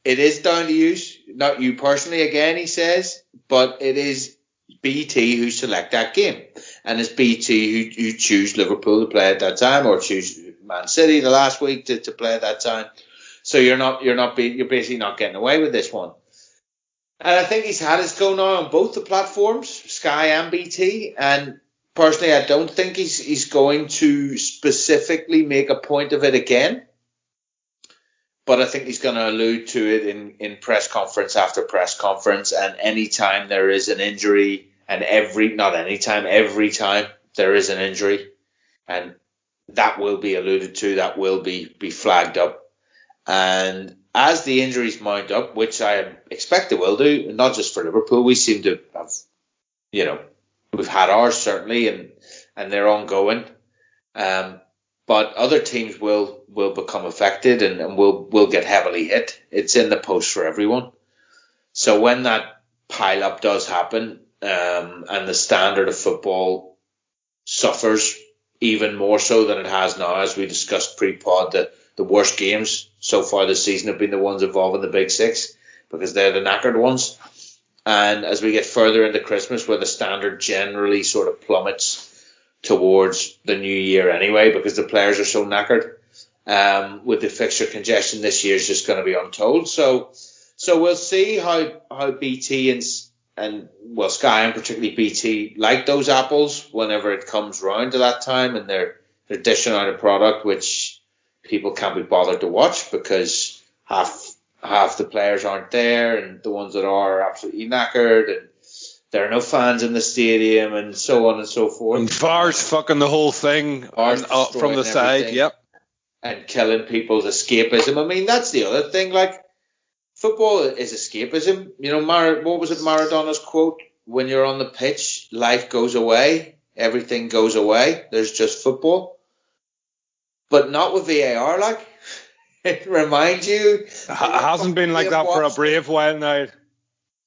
it is down to you, not you personally. Again, he says, but it is BT who select that game. and it's BT who, who choose Liverpool to play at that time or choose Man City the last week to, to play at that time. So you're not you're not be, you're basically not getting away with this one. And I think he's had his go now on both the platforms, Sky and BT. And personally, I don't think he's he's going to specifically make a point of it again. But I think he's going to allude to it in, in press conference after press conference. And anytime there is an injury, and every not anytime, every time there is an injury, and that will be alluded to, that will be be flagged up. And as the injuries mount up, which I expect they will do, not just for Liverpool, we seem to have, you know, we've had ours certainly, and and they're ongoing. Um, but other teams will will become affected and, and will will get heavily hit. It's in the post for everyone. So when that pile up does happen, um, and the standard of football suffers even more so than it has now, as we discussed pre-pod, the, the worst games so far this season have been the ones involving the big six because they're the knackered ones. And as we get further into Christmas, where the standard generally sort of plummets towards the new year anyway, because the players are so knackered, um, with the fixture congestion this year is just going to be untold. So, so we'll see how how BT and and well Sky and particularly BT like those apples whenever it comes round to that time, and they're they're dishing out a product which people can't be bothered to watch because half half the players aren't there, and the ones that are are absolutely knackered, and there are no fans in the stadium, and so on and so forth. And VAR's fucking the whole thing on, uh, from the side. Yep. and killing people's escapism. I mean, that's the other thing. Like, football is escapism. You know, Mar- what was it Maradona's quote? When you're on the pitch, life goes away, everything goes away. There's just football, but not with VAR. Like, [LAUGHS] it reminds you. Ha- hasn't been like that for a brave while now.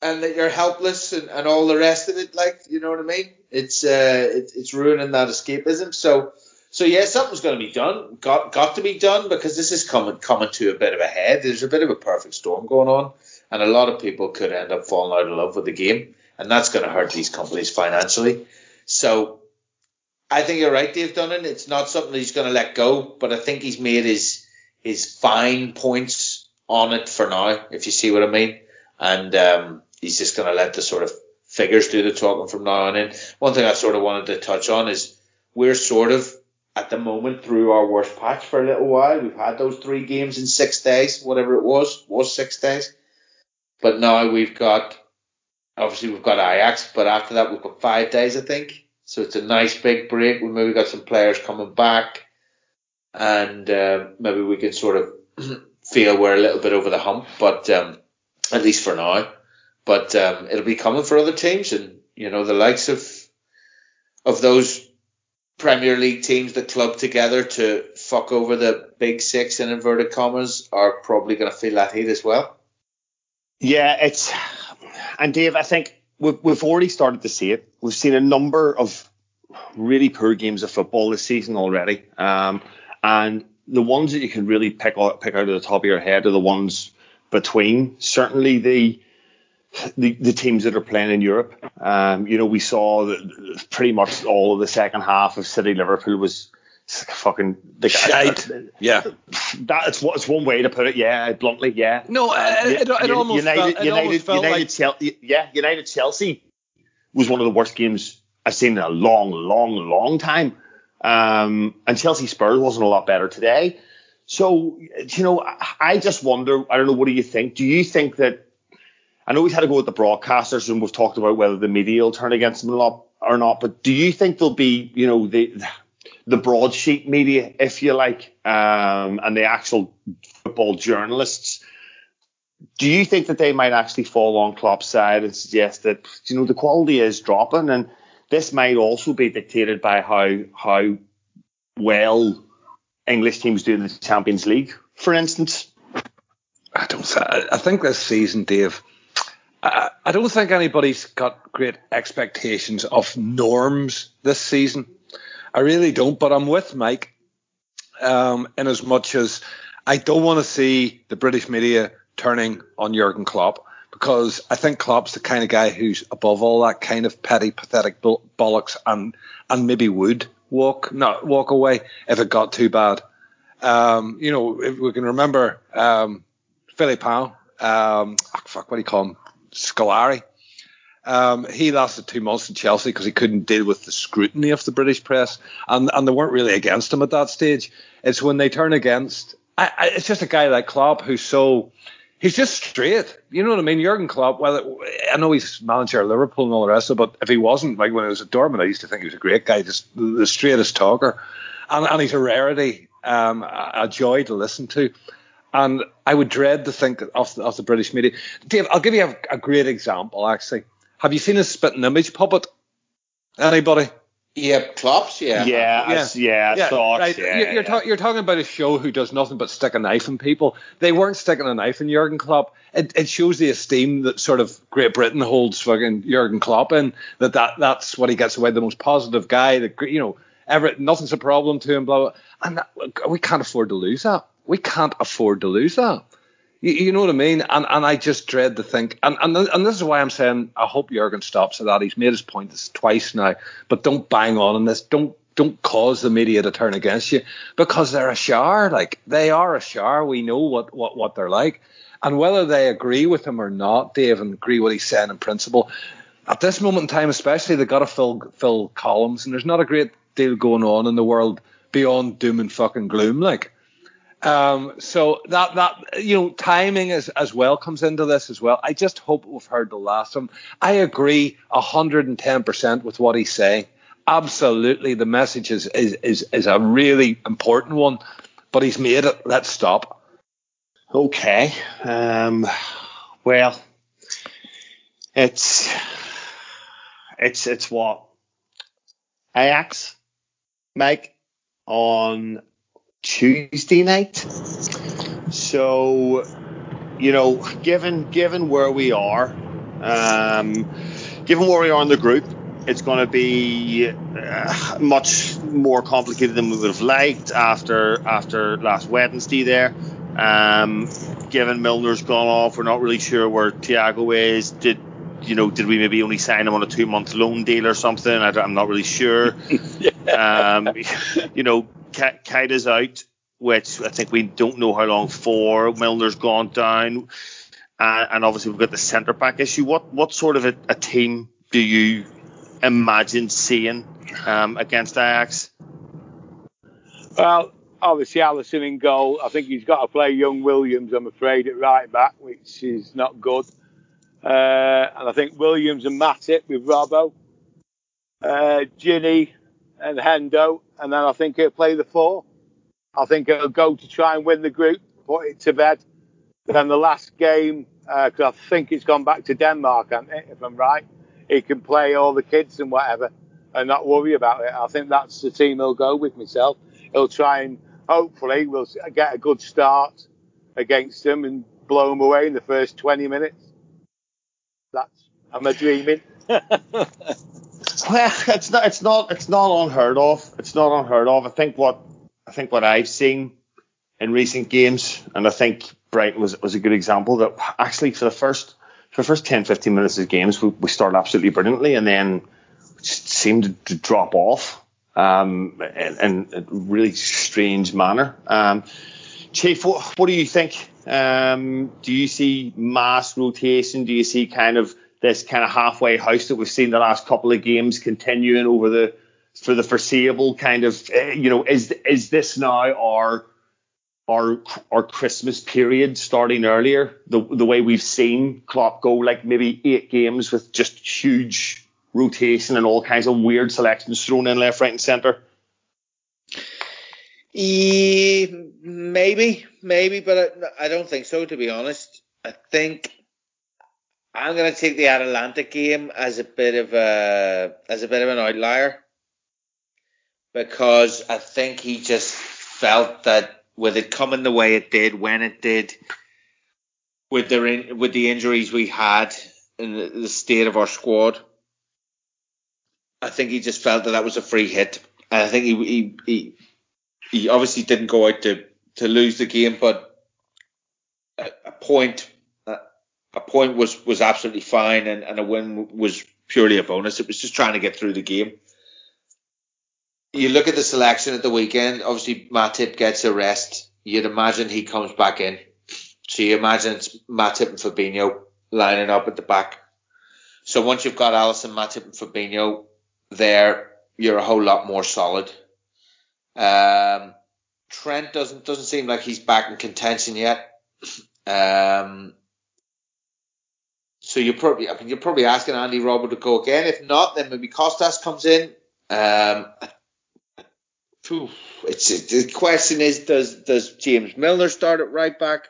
and that you're helpless and, and all the rest of it. Like, you know what I mean? It's uh, it, it's ruining that escapism. So, so yeah, something's going to be done. Got got to be done because this is coming coming to a bit of a head. There's a bit of a perfect storm going on, and a lot of people could end up falling out of love with the game, and that's going to hurt these companies financially. So, I think you're right, Dave Dunnan. It's not something he's going to let go, but I think he's made his his fine points on it for now, if you see what I mean. And um, he's just going to let the sort of figures do the talking from now on in. One thing I sort of wanted to touch on is we're sort of at the moment through our worst patch for a little while. We've had those three games in six days, whatever it was, was six days. But now we've got, obviously we've got Ajax, but after that we've got five days, I think. So it's a nice big break. We maybe got some players coming back and uh, maybe we can sort of [CLEARS THROAT] feel we're a little bit over the hump, but um, at least for now. But um, it'll be coming for other teams, and you know the likes of of those Premier League teams that club together to fuck over the big six in inverted commas are probably going to feel that heat as well. Yeah, it's and Dave, I think we've we've already started to see it. We've seen a number of really poor games of football this season already, um, and the ones that you can really pick out pick out of the top of your head are the ones between. Certainly the the, the teams that are playing in Europe. Um, you know, we saw that pretty much all of the second half of City Liverpool was fucking the Shite. Yeah. That's what it's one way to put it. Yeah, bluntly. Yeah. No, it, it, it almost United, felt, it United, almost felt United, like Chelsea, yeah, United Chelsea was one of the worst games I've seen in a long, long, long time. Um, and Chelsea Spurs wasn't a lot better today. So, you know, I just wonder, I don't know, what do you think? Do you think that, I know we've had to go with the broadcasters and we've talked about whether the media will turn against them or not, but do you think there'll be, you know, the, the broadsheet media, if you like, um, and the actual football journalists, do you think that they might actually fall on Klopp's side and suggest that you know the quality is dropping, and this might also be dictated by how how well English teams do in the Champions League, for instance? I don't. I think this season, Dave. I, don't think anybody's got great expectations of norms this season. I really don't. But I'm with Mike. Um, in as much as I don't want to see the British media turning on Jurgen Klopp because I think Klopp's the kind of guy who's above all that kind of petty, pathetic bollocks, and and maybe would walk not walk away if it got too bad. Um, you know, if we can remember um, Philippe um, oh, fuck, what do you call him? Scolari. Um, he lasted two months in Chelsea because he couldn't deal with the scrutiny of the British press, and and they weren't really against him at that stage. It's when they turn against. I, I, it's just a guy like Klopp who's so he's just straight. You know what I mean? Jurgen Klopp. Well, I know he's manager of Liverpool and all the rest of it, but if he wasn't, like when he was at Dortmund, I used to think he was a great guy, just the straightest talker, and, and he's a rarity, um, a joy to listen to. And I would dread to think of, of the British media. Dave, I'll give you a, a great example, actually. Have you seen a spitting image puppet? Anybody? Yeah, Klopp's, yeah. Yeah, yeah, yeah, yeah, thought, right. yeah, you're, you're, ta- you're, talking about a show who does nothing but stick a knife in people. They weren't sticking a knife in Jurgen Klopp. It, it shows the esteem that sort of Great Britain holds fucking Jurgen Klopp in. That, that that's what he gets away, the most positive guy. That you know, ever nothing's a problem to him. Blah blah. And that, we can't afford to lose that. We can't afford to lose that. You, you, know what I mean? And and I just dread to think. And and and this is why I'm saying I hope Jurgen stops at that. He's made his point twice now, but don't bang on in this. Don't don't cause the media to turn against you because they're a shower. Like they are a shower. We know what what what they're like, and whether they agree with him or not, Dave, and agree with what he's saying in principle. At this moment in time, especially, they've got to fill fill columns, and there's not a great deal going on in the world beyond doom and fucking gloom. Like um, so that that you know timing as as well comes into this as well. I just hope we've heard the last of him. I agree hundred and ten percent with what he's saying. Absolutely, the message is, is is is a really important one, but he's made it. Let's stop. Okay. Um, well, it's it's it's what Ajax, Mike, on Tuesday night. So, you know, given given where we are, um, given where we are in the group, it's going to be uh, much more complicated than we would have liked after after last Wednesday there. Um, given Milner's gone off, we're not really sure where Thiago is. Did you know? Did we maybe only sign him on a two month loan deal or something? I am not really sure. [LAUGHS] um, you know, Keita's out, which I think we don't know how long for. Milner's gone down, uh, and obviously we've got the centre back issue. What what sort of a, a team do you imagine seeing um, against Ajax? Well, obviously Alisson in goal. I think he's got to play young Williams. I'm afraid at right back, which is not good. Uh, and I think Williams and Matip with Robbo, uh, Gini and Hendo, and then I think he'll play the four. I think he'll go to try and win the group, put it to bed. Then the last game, because uh, I think it's gone back to Denmark, it, if I'm right, he can play all the kids and whatever and not worry about it. I think that's the team he'll go with myself. He'll try and hopefully we'll get a good start against them and blow them away in the first 20 minutes. That's, I'm I dreaming? [LAUGHS] [LAUGHS] Well, it's not. It's not. It's not unheard of. It's not unheard of. I think what I think what I've seen in recent games, and I think Brighton was was a good example that actually for the first for the first 10, 15 minutes of games we, we started absolutely brilliantly, and then just seemed to, to drop off um, in, in, a really strange manner. Um, Chief, what, what do you think? Um, do you see mass rotation? Do you see kind of this kind of halfway house that we've seen the last couple of games continuing over the for the foreseeable kind of uh, you know is is this now our our our Christmas period starting earlier? The the way we've seen Klopp go like maybe eight games with just huge rotation and all kinds of weird selections thrown in left right and center? Maybe maybe but I, I don't think so to be honest. I think I'm going to take the Atalanta game as a bit of a as a bit of an outlier because I think he just felt that with it coming the way it did when it did with the with the injuries we had and the, state of our squad, I think he just felt that that was a free hit. And I think he he he, he obviously didn't go out to to lose the game, but a, a point a point was was absolutely fine, and, and a win was purely a bonus. It was just trying to get through the game. You look at the selection at the weekend. Obviously, Matip gets a rest. You'd imagine he comes back in. So you imagine it's Matip and Fabinho lining up at the back. So once you've got Alisson, Matip, and Fabinho there, you're a whole lot more solid. Um, Trent doesn't doesn't seem like he's back in contention yet. Um, so you're probably I mean you're probably asking Andy Robbo to go again. If not, then maybe Costas comes in. Um, it's the question is does does James Milner start at right back?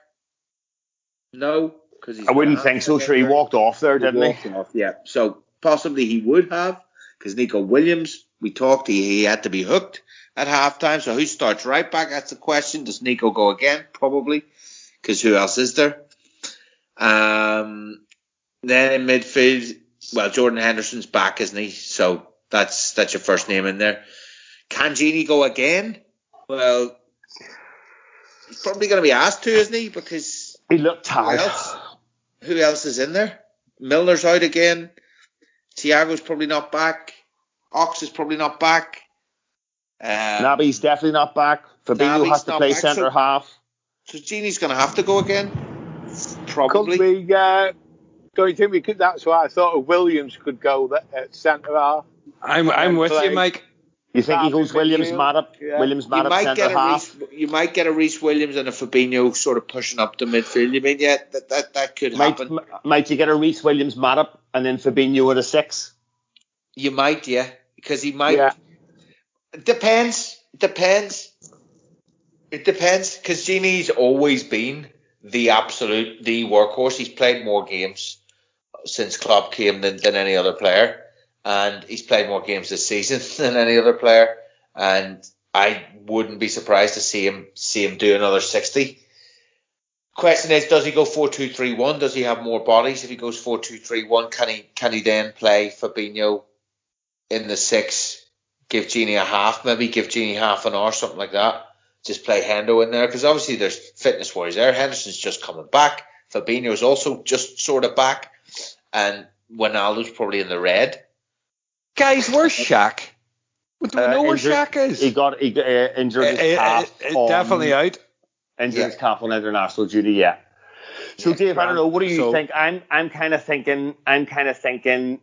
No, because I wouldn't think so. Sure, he walked off there, didn't he? Off, yeah. So possibly he would have because Neco Williams. We talked. He, he had to be hooked at halftime. So who starts right back? That's the question. Does Neco go again? Probably, because who else is there? Um, then in midfield, well, Jordan Henderson's back, isn't he? So that's that's your first name in there. Can Gini go again? Well, he's probably going to be asked to, isn't he? Because he looked tired. Who else, who else is in there? Milner's out again. Thiago's probably not back. Ox is probably not back. Um, Naby's definitely not back. Fabinho has to play centre so, half. So Gini's going to have to go again. Probably. Could uh, don't you think we could? That's why I thought Williams could go at centre half. I'm I'm with play. you, Mike. You think he goes Williams, Matip, yeah. Williams, Matip, you might centre get a half? Rhys, you might get a Rhys Williams and a Fabinho sort of pushing up the midfield. You mean, yeah, that that, that could might, happen. Might you get a Rhys Williams, Matip, and then Fabinho at a six? You might, yeah, because he might. Yeah. Depends. Depends. It depends because Gini's always been the absolute the workhorse. He's played more games since Klopp came than, than any other player and he's played more games this season [LAUGHS] than any other player. And I wouldn't be surprised to see him see him do another 60. Question is, does he go 4-2-3-1? Does he have more bodies? If he goes 4-2-3-1, can he can he then play Fabinho in the six? Give Gini a half, maybe give Gini half an hour, something like that. Just play Hendo in there because obviously there's fitness worries there. Henderson's just coming back. Fabinho's also just sort of back, and Wijnaldum's probably in the red. Guys, where's Shaq? Do we know uh, where injured, Shaq is? He got he, uh, injured his uh, calf. Uh, definitely out. Injured yeah. his calf on international duty. Yeah. So yeah, Dave, I don't know. What do you so, think? I'm I'm kind of thinking. I'm kind of thinking.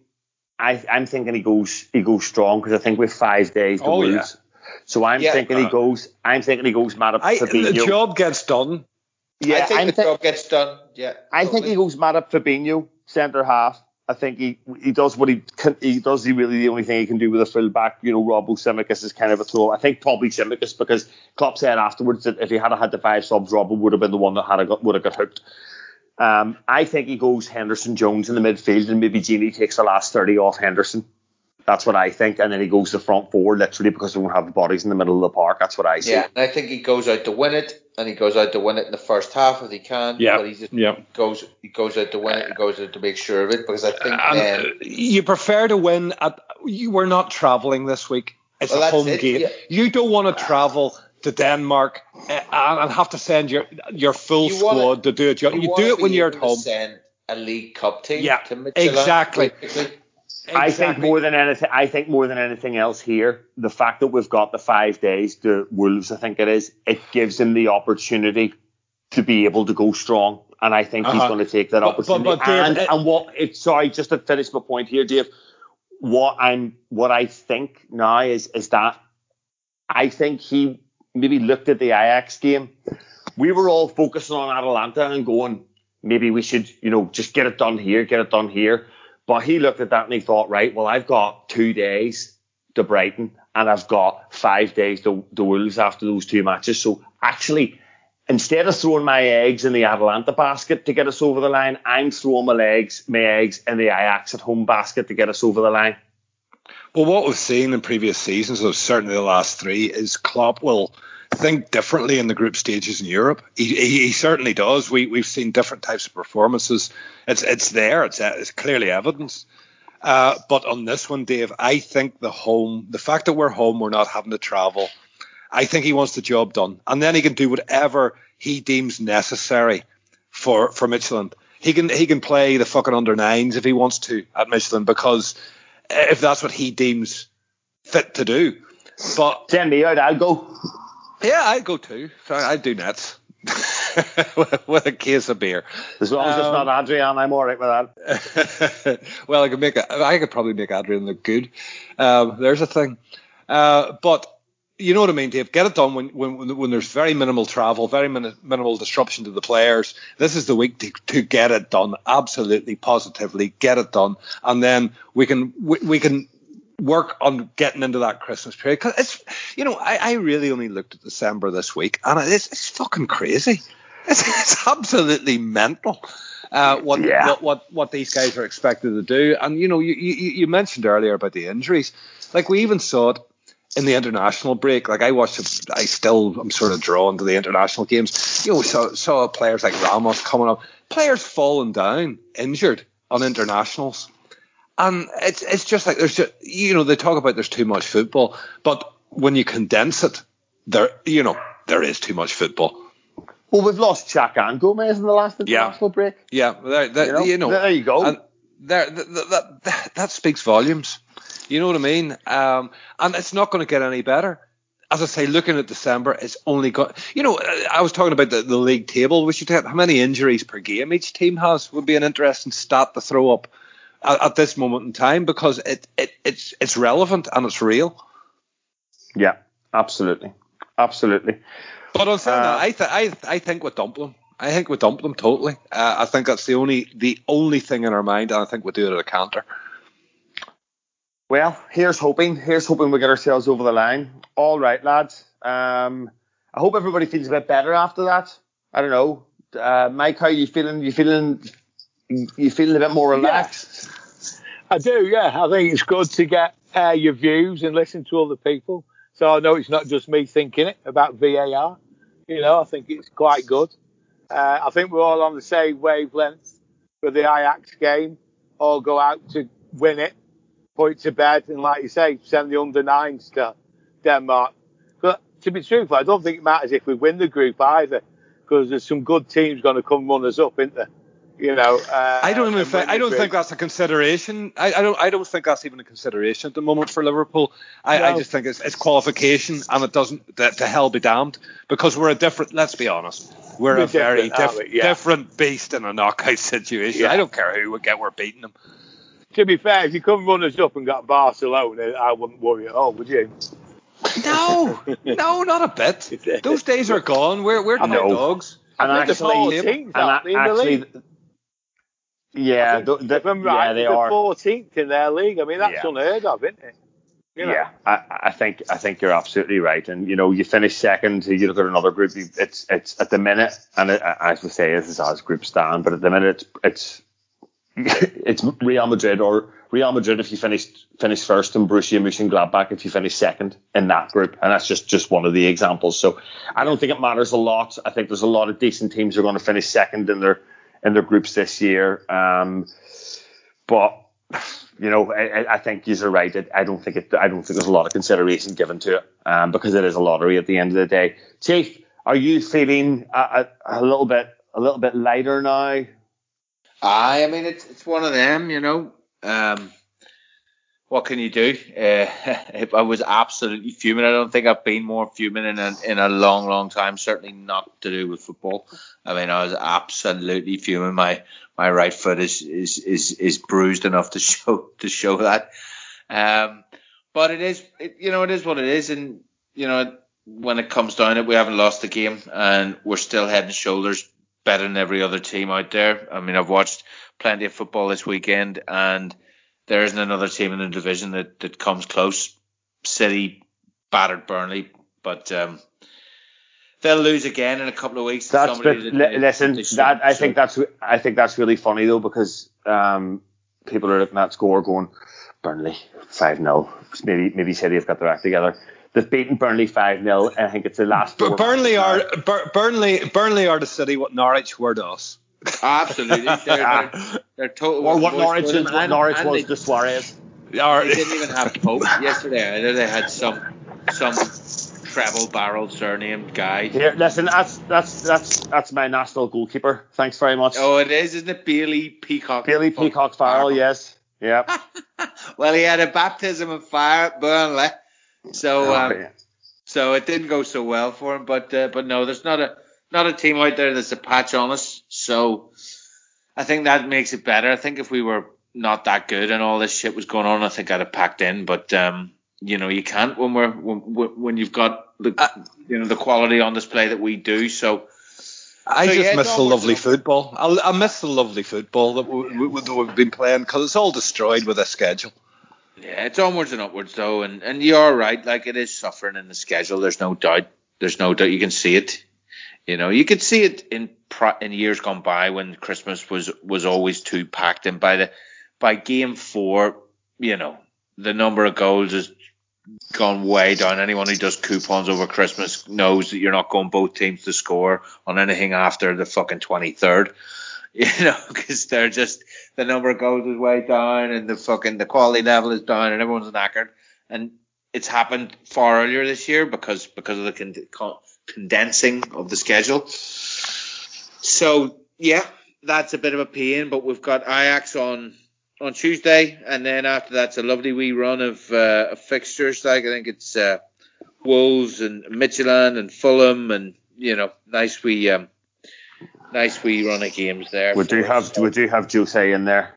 I I'm thinking he goes he goes strong because I think with five days to oh, lose. Yeah. So I'm yeah, thinking uh, he goes. I'm thinking he goes Matip I, Fabinho. The job gets done. Yeah, I think I'm the th- job gets done. Yeah. I totally. think he goes Matip Fabinho centre half. I think he he does what he can, he does. He really the only thing he can do with a fullback. You know, Robbo Tsimikas is kind of a throw. I think probably Tsimikas because Klopp said afterwards that if he had had the five subs, Robbo would have been the one that had a, would have got hooked. Um, I think he goes Henderson Jones in the midfield and maybe Gini takes the last 30 off Henderson. That's what I think. And then he goes to front four literally because we won't have the bodies in the middle of the park. That's what I see. Yeah, and I think he goes out to win it and he goes out to win it in the first half if he can. Yeah. But he just yeah. goes he goes out to win it, he goes out to make sure of it because I think uh, then, uh, you prefer to win at you were not travelling this week. It's well, a home it. game. Yeah. You don't want to ah. travel to Denmark eh, and have to send your your full you squad wanna, to do it. You, you do it when you're at home. Send a League Cup team. Yeah, exactly. Basically. Exactly. I think more than anything, I think more than anything else here, the fact that we've got the five days the Wolves, I think it is, it gives him the opportunity to be able to go strong, and I think uh-huh. he's going to take that but, opportunity. But, but Dave, and, it, and what? It, sorry, just to finish my point here, Dave. What I'm, what I think now is, is that I think he maybe looked at the Ajax game. We were all focusing on Atalanta and going, maybe we should, you know, just get it done here, get it done here. But he looked at that and he thought, right, well, I've got two days to Brighton and I've got five days to the Wolves after those two matches. So actually, instead of throwing my eggs in the Atalanta basket to get us over the line, I'm throwing my legs, my eggs in the Ajax at home basket to get us over the line. Well, what we've seen in previous seasons, of certainly the last three, is Klopp will think differently in the group stages in Europe. He, he, he, certainly does. We we've seen different types of performances. It's it's there. It's it's clearly evidence. Uh, but on this one, Dave, I think the home, the fact that we're home, we're not having to travel. I think he wants the job done, and then he can do whatever he deems necessary for for Midtjylland. he can he can play the fucking under nines if he wants to at Michelin because if that's what he deems fit to do. But send me out, I'll go. Yeah, I'd go too. I'd do nets. [LAUGHS] with a case of beer. As long as um, it's not Adrian, I'm all right with that. [LAUGHS] well, I could make a, I could probably make Adrian look good. Um, there's a thing. Uh, but you know what I mean, Dave. Get it done when when when there's very minimal travel, very min- minimal disruption to the players. This is the week to, to get it done. Absolutely, positively, get it done, and then we can we, we can work on getting into that Christmas period. Cause it's, you know, I, I really only looked at December this week, and it's, it's fucking crazy. It's, it's absolutely mental. Uh, what, yeah. what what what these guys are expected to do, and you know, you, you you mentioned earlier about the injuries. Like we even saw it in the international break. Like I watched, I still I'm sort of drawn to the international games. You know, saw saw players like Ramos coming up, players falling down injured on internationals and it's it's just like there's just you know they talk about there's too much football, but when you condense it, there you know there is too much football. Well, we've lost Chaka and Gomez in the last international yeah. break. Yeah, there, there, you, know, you know, there you go. And there, that, that, that speaks volumes. You know what I mean? Um, and it's not going to get any better. As I say, looking at December, it's only got. You know, I was talking about the, the league table. We should have how many injuries per game each team has would be an interesting stat to throw up at, at this moment in time because it, it it's it's relevant and it's real. Yeah, absolutely, absolutely. But on saying uh, that, I, th- I I think we dump them. I think we dump them totally. Uh, I think that's the only the only thing in our mind, and I think we'll do it at a counter. Well, here's hoping. Here's hoping we get ourselves over the line. All right, lads. Um, I hope everybody feels a bit better after that. I don't know, uh, Mike. How are you feeling? You feeling you feeling a bit more relaxed? Yeah. I do, yeah. I think it's good to get uh, your views and listen to other people. So I know it's not just me thinking it about VAR. You know, I think it's quite good. Uh, I think we're all on the same wavelength for the Ajax game. All go out to win it, put it to bed, and like you say, send the under nines to Denmark. But to be truthful, I don't think it matters if we win the group either, because there's some good teams going to come run us up, isn't there? You know. Uh, I don't even think, I don't think that's a consideration. I, I, don't I don't think that's even a consideration at the moment for Liverpool. I, no. I just think it's, it's qualification, and it doesn't. To, to, hell be damned, because we're a different. Let's be honest, we're, we're a very diff, yeah. different beast in a knockout [LAUGHS] situation. Yeah. I don't care who we get, we're beating them. To be fair, if you come run us up and got Barcelona, I wouldn't worry at all, would you? No, [LAUGHS] no, not a bit. [LAUGHS] Those days are gone. We're we're top dogs. And actually, and actually, yeah, the, the, right, yeah, they the are 14th in their league. I mean, that's yeah. unheard of, isn't it? You know? Yeah, I, I, think I think you're absolutely right. And you know, you finish second, you look at another group. It's it's at the minute, and it, as we say, this is as group stand, but at the minute, it's it's [LAUGHS] it's Real Madrid or Real Madrid if you finish finish first, and Borussia Mönchengladbach if you finish second in that group, and that's just just one of the examples. So I don't think it matters a lot. I think there's a lot of decent teams who are going to finish second in their in their groups this year. Um, but you know, I, I think you're right. I don't think it. I don't think there's a lot of consideration given to it um, because it is a lottery at the end of the day. Chief, are you feeling a, a, a little bit a little bit lighter now? I, I mean, it's it's one of them, you know. Um, what can you do? Uh, [LAUGHS] I was absolutely fuming. I don't think I've been more fuming in a, in a long, long time. Certainly not to do with football. I mean, I was absolutely fuming. My my right foot is is is, is bruised enough to [LAUGHS] show to show that. Um, but it is, it, you know, it is what it is, and you know, when it comes down to it, we haven't lost the game, and we're still head and shoulders better than every other team out there. I mean, I've watched plenty of football this weekend, and there isn't another team in the division that, that comes close. City battered Burnley, but um, they'll lose again in a couple of weeks. That's but, listen, that I think that's I think that's really funny though because um, people are looking at score going Burnley five 0 Maybe maybe City have got their act together. They've beaten Burnley five 0 I think it's the last. But Burnley are Burnley Burnley are the City what Norwich were to us. Absolutely, they're, they're, [LAUGHS] they're total. Or what Norwich, is, what and, Norwich and was they, to Suarez. Or, they didn't even have Pope [LAUGHS] yesterday. I know they had some some treble barrel surname guy. Here, listen, that's that's that's that's my national goalkeeper. Thanks very much. Oh, it is, isn't it? Bailey Peacock. Bailey Peacock Farrell, yes. Yeah. [LAUGHS] well, he had a baptism of fire at Burnley, so Oh, um, yeah. so it didn't go so well for him. But uh, but no, there's not a not a team out there that's a patch on us. So I think that makes it better. I think if we were not that good and all this shit was going on, I think I'd have packed in. But um, you know, you can't when we're when, when you've got the you know the quality on display that we do. So I So, just yeah, miss the lovely football. I, I miss the lovely football that, we, we, that we've been playing because it's all destroyed with this schedule. Yeah, it's onwards and upwards though, and and you're right. Like it is suffering in the schedule. There's no doubt. There's no doubt. You can see it. You know, you could see it in in years gone by when Christmas was was always too packed, and by the by game four, you know, the number of goals has gone way down. Anyone who does coupons over Christmas knows that you're not going both teams to score on anything after the fucking twenty third. [LAUGHS] You know, because they're just the number of goals is way down, and the fucking the quality level is down, and everyone's knackered. And it's happened far earlier this year because because of the con- condensing of the schedule. So yeah, that's a bit of a pain. But we've got Ajax on on Tuesday, and then after that's a lovely wee run of, uh, of fixtures. Like I think it's uh, Wolves and Midtjylland and Fulham, and you know, nice wee um, nice wee run of games there. We do have we do have Jose in there.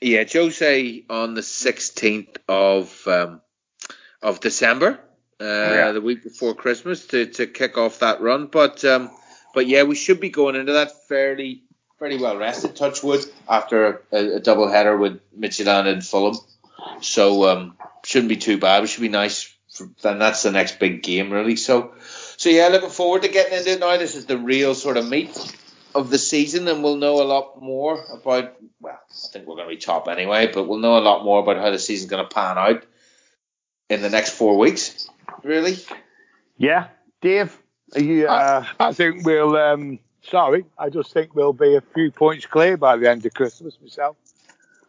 Yeah, Jose on the 16th of um, of December, uh, Yeah. the week before Christmas, to, to kick off that run. But um, but yeah, we should be going into that fairly fairly well rested. Touchwood after a, a double header with Midtjylland and Fulham, so um, shouldn't be too bad. It should be nice. Then that's the next big game, really. So so yeah, looking forward to getting into it now. This is the real sort of meat of the season, and we'll know a lot more about. Well, I think we're going to be top anyway, but we'll know a lot more about how the season's going to pan out in the next four weeks. Really? Yeah, Dave, are you? Uh, I think we'll. Um, sorry, I just think we'll be a few points clear by the end of Christmas myself.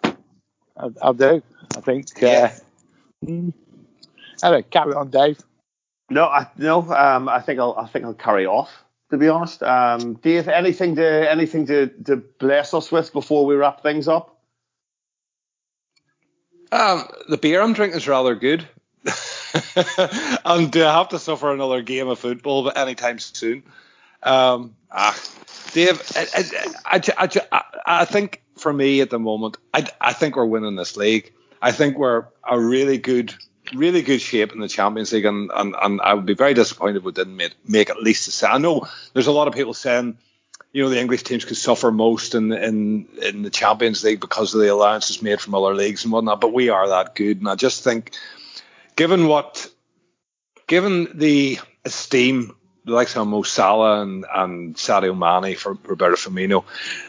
I, I do. I think. Yeah. Uh, mm. Anyway, carry on, Dave. no, I no. Um, I think I'll I think I'll carry off. To be honest, um, Dave, anything to anything to to bless us with before we wrap things up? Um, the beer I'm drinking is rather good. [LAUGHS] and do I have to suffer another game of football but anytime soon? Um, ah, Dave, I, I, I, I, I think for me at the moment, I, I think we're winning this league. I think we're a really good, really good shape in the Champions League, and, and, and I would be very disappointed if we didn't make, make at least a set. I know there's a lot of people saying, you know, the English teams could suffer most in, in in the Champions League because of the alliances made from other leagues and whatnot, but we are that good, and I just think, given what, given the esteem the likes of Mo Salah and, and Sadio Mane for Roberto Firmino,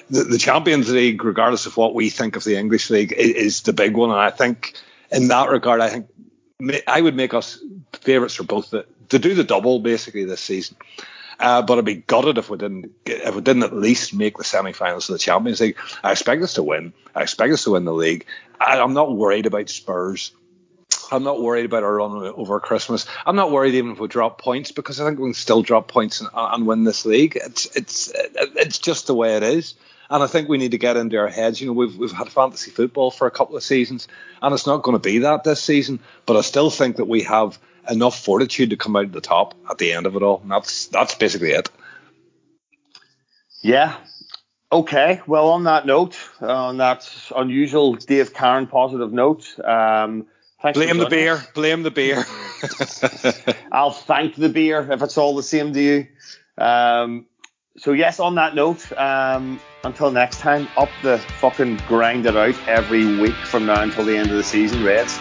the, the Champions League, regardless of what we think of the English league, is, is the big one. And I think in that regard, I think I would make us favourites for both the, to do the double basically this season. Uh, but I'd be gutted if we didn't if we didn't at least make the semi-finals of the Champions League. I expect us to win. I expect us to win the league. I, I'm not worried about Spurs. I'm not worried about our run over Christmas. I'm not worried even if we drop points because I think we can still drop points and, and win this league. It's it's it's just the way it is. And I think we need to get into our heads. You know, we've we've had fantasy football for a couple of seasons, and it's not going to be that this season. But I still think that we have enough fortitude to come out the top at the end of it all. And that's that's basically it. Yeah. Okay. Well, on that note, on that unusual Dave Karen positive note, um, thanks Blame the beer. us. Blame the beer. [LAUGHS] I'll thank the beer if it's all the same to you. Um, so yes, on that note, um, until next time, up the fucking grind it out every week from now until the end of the season, Reds.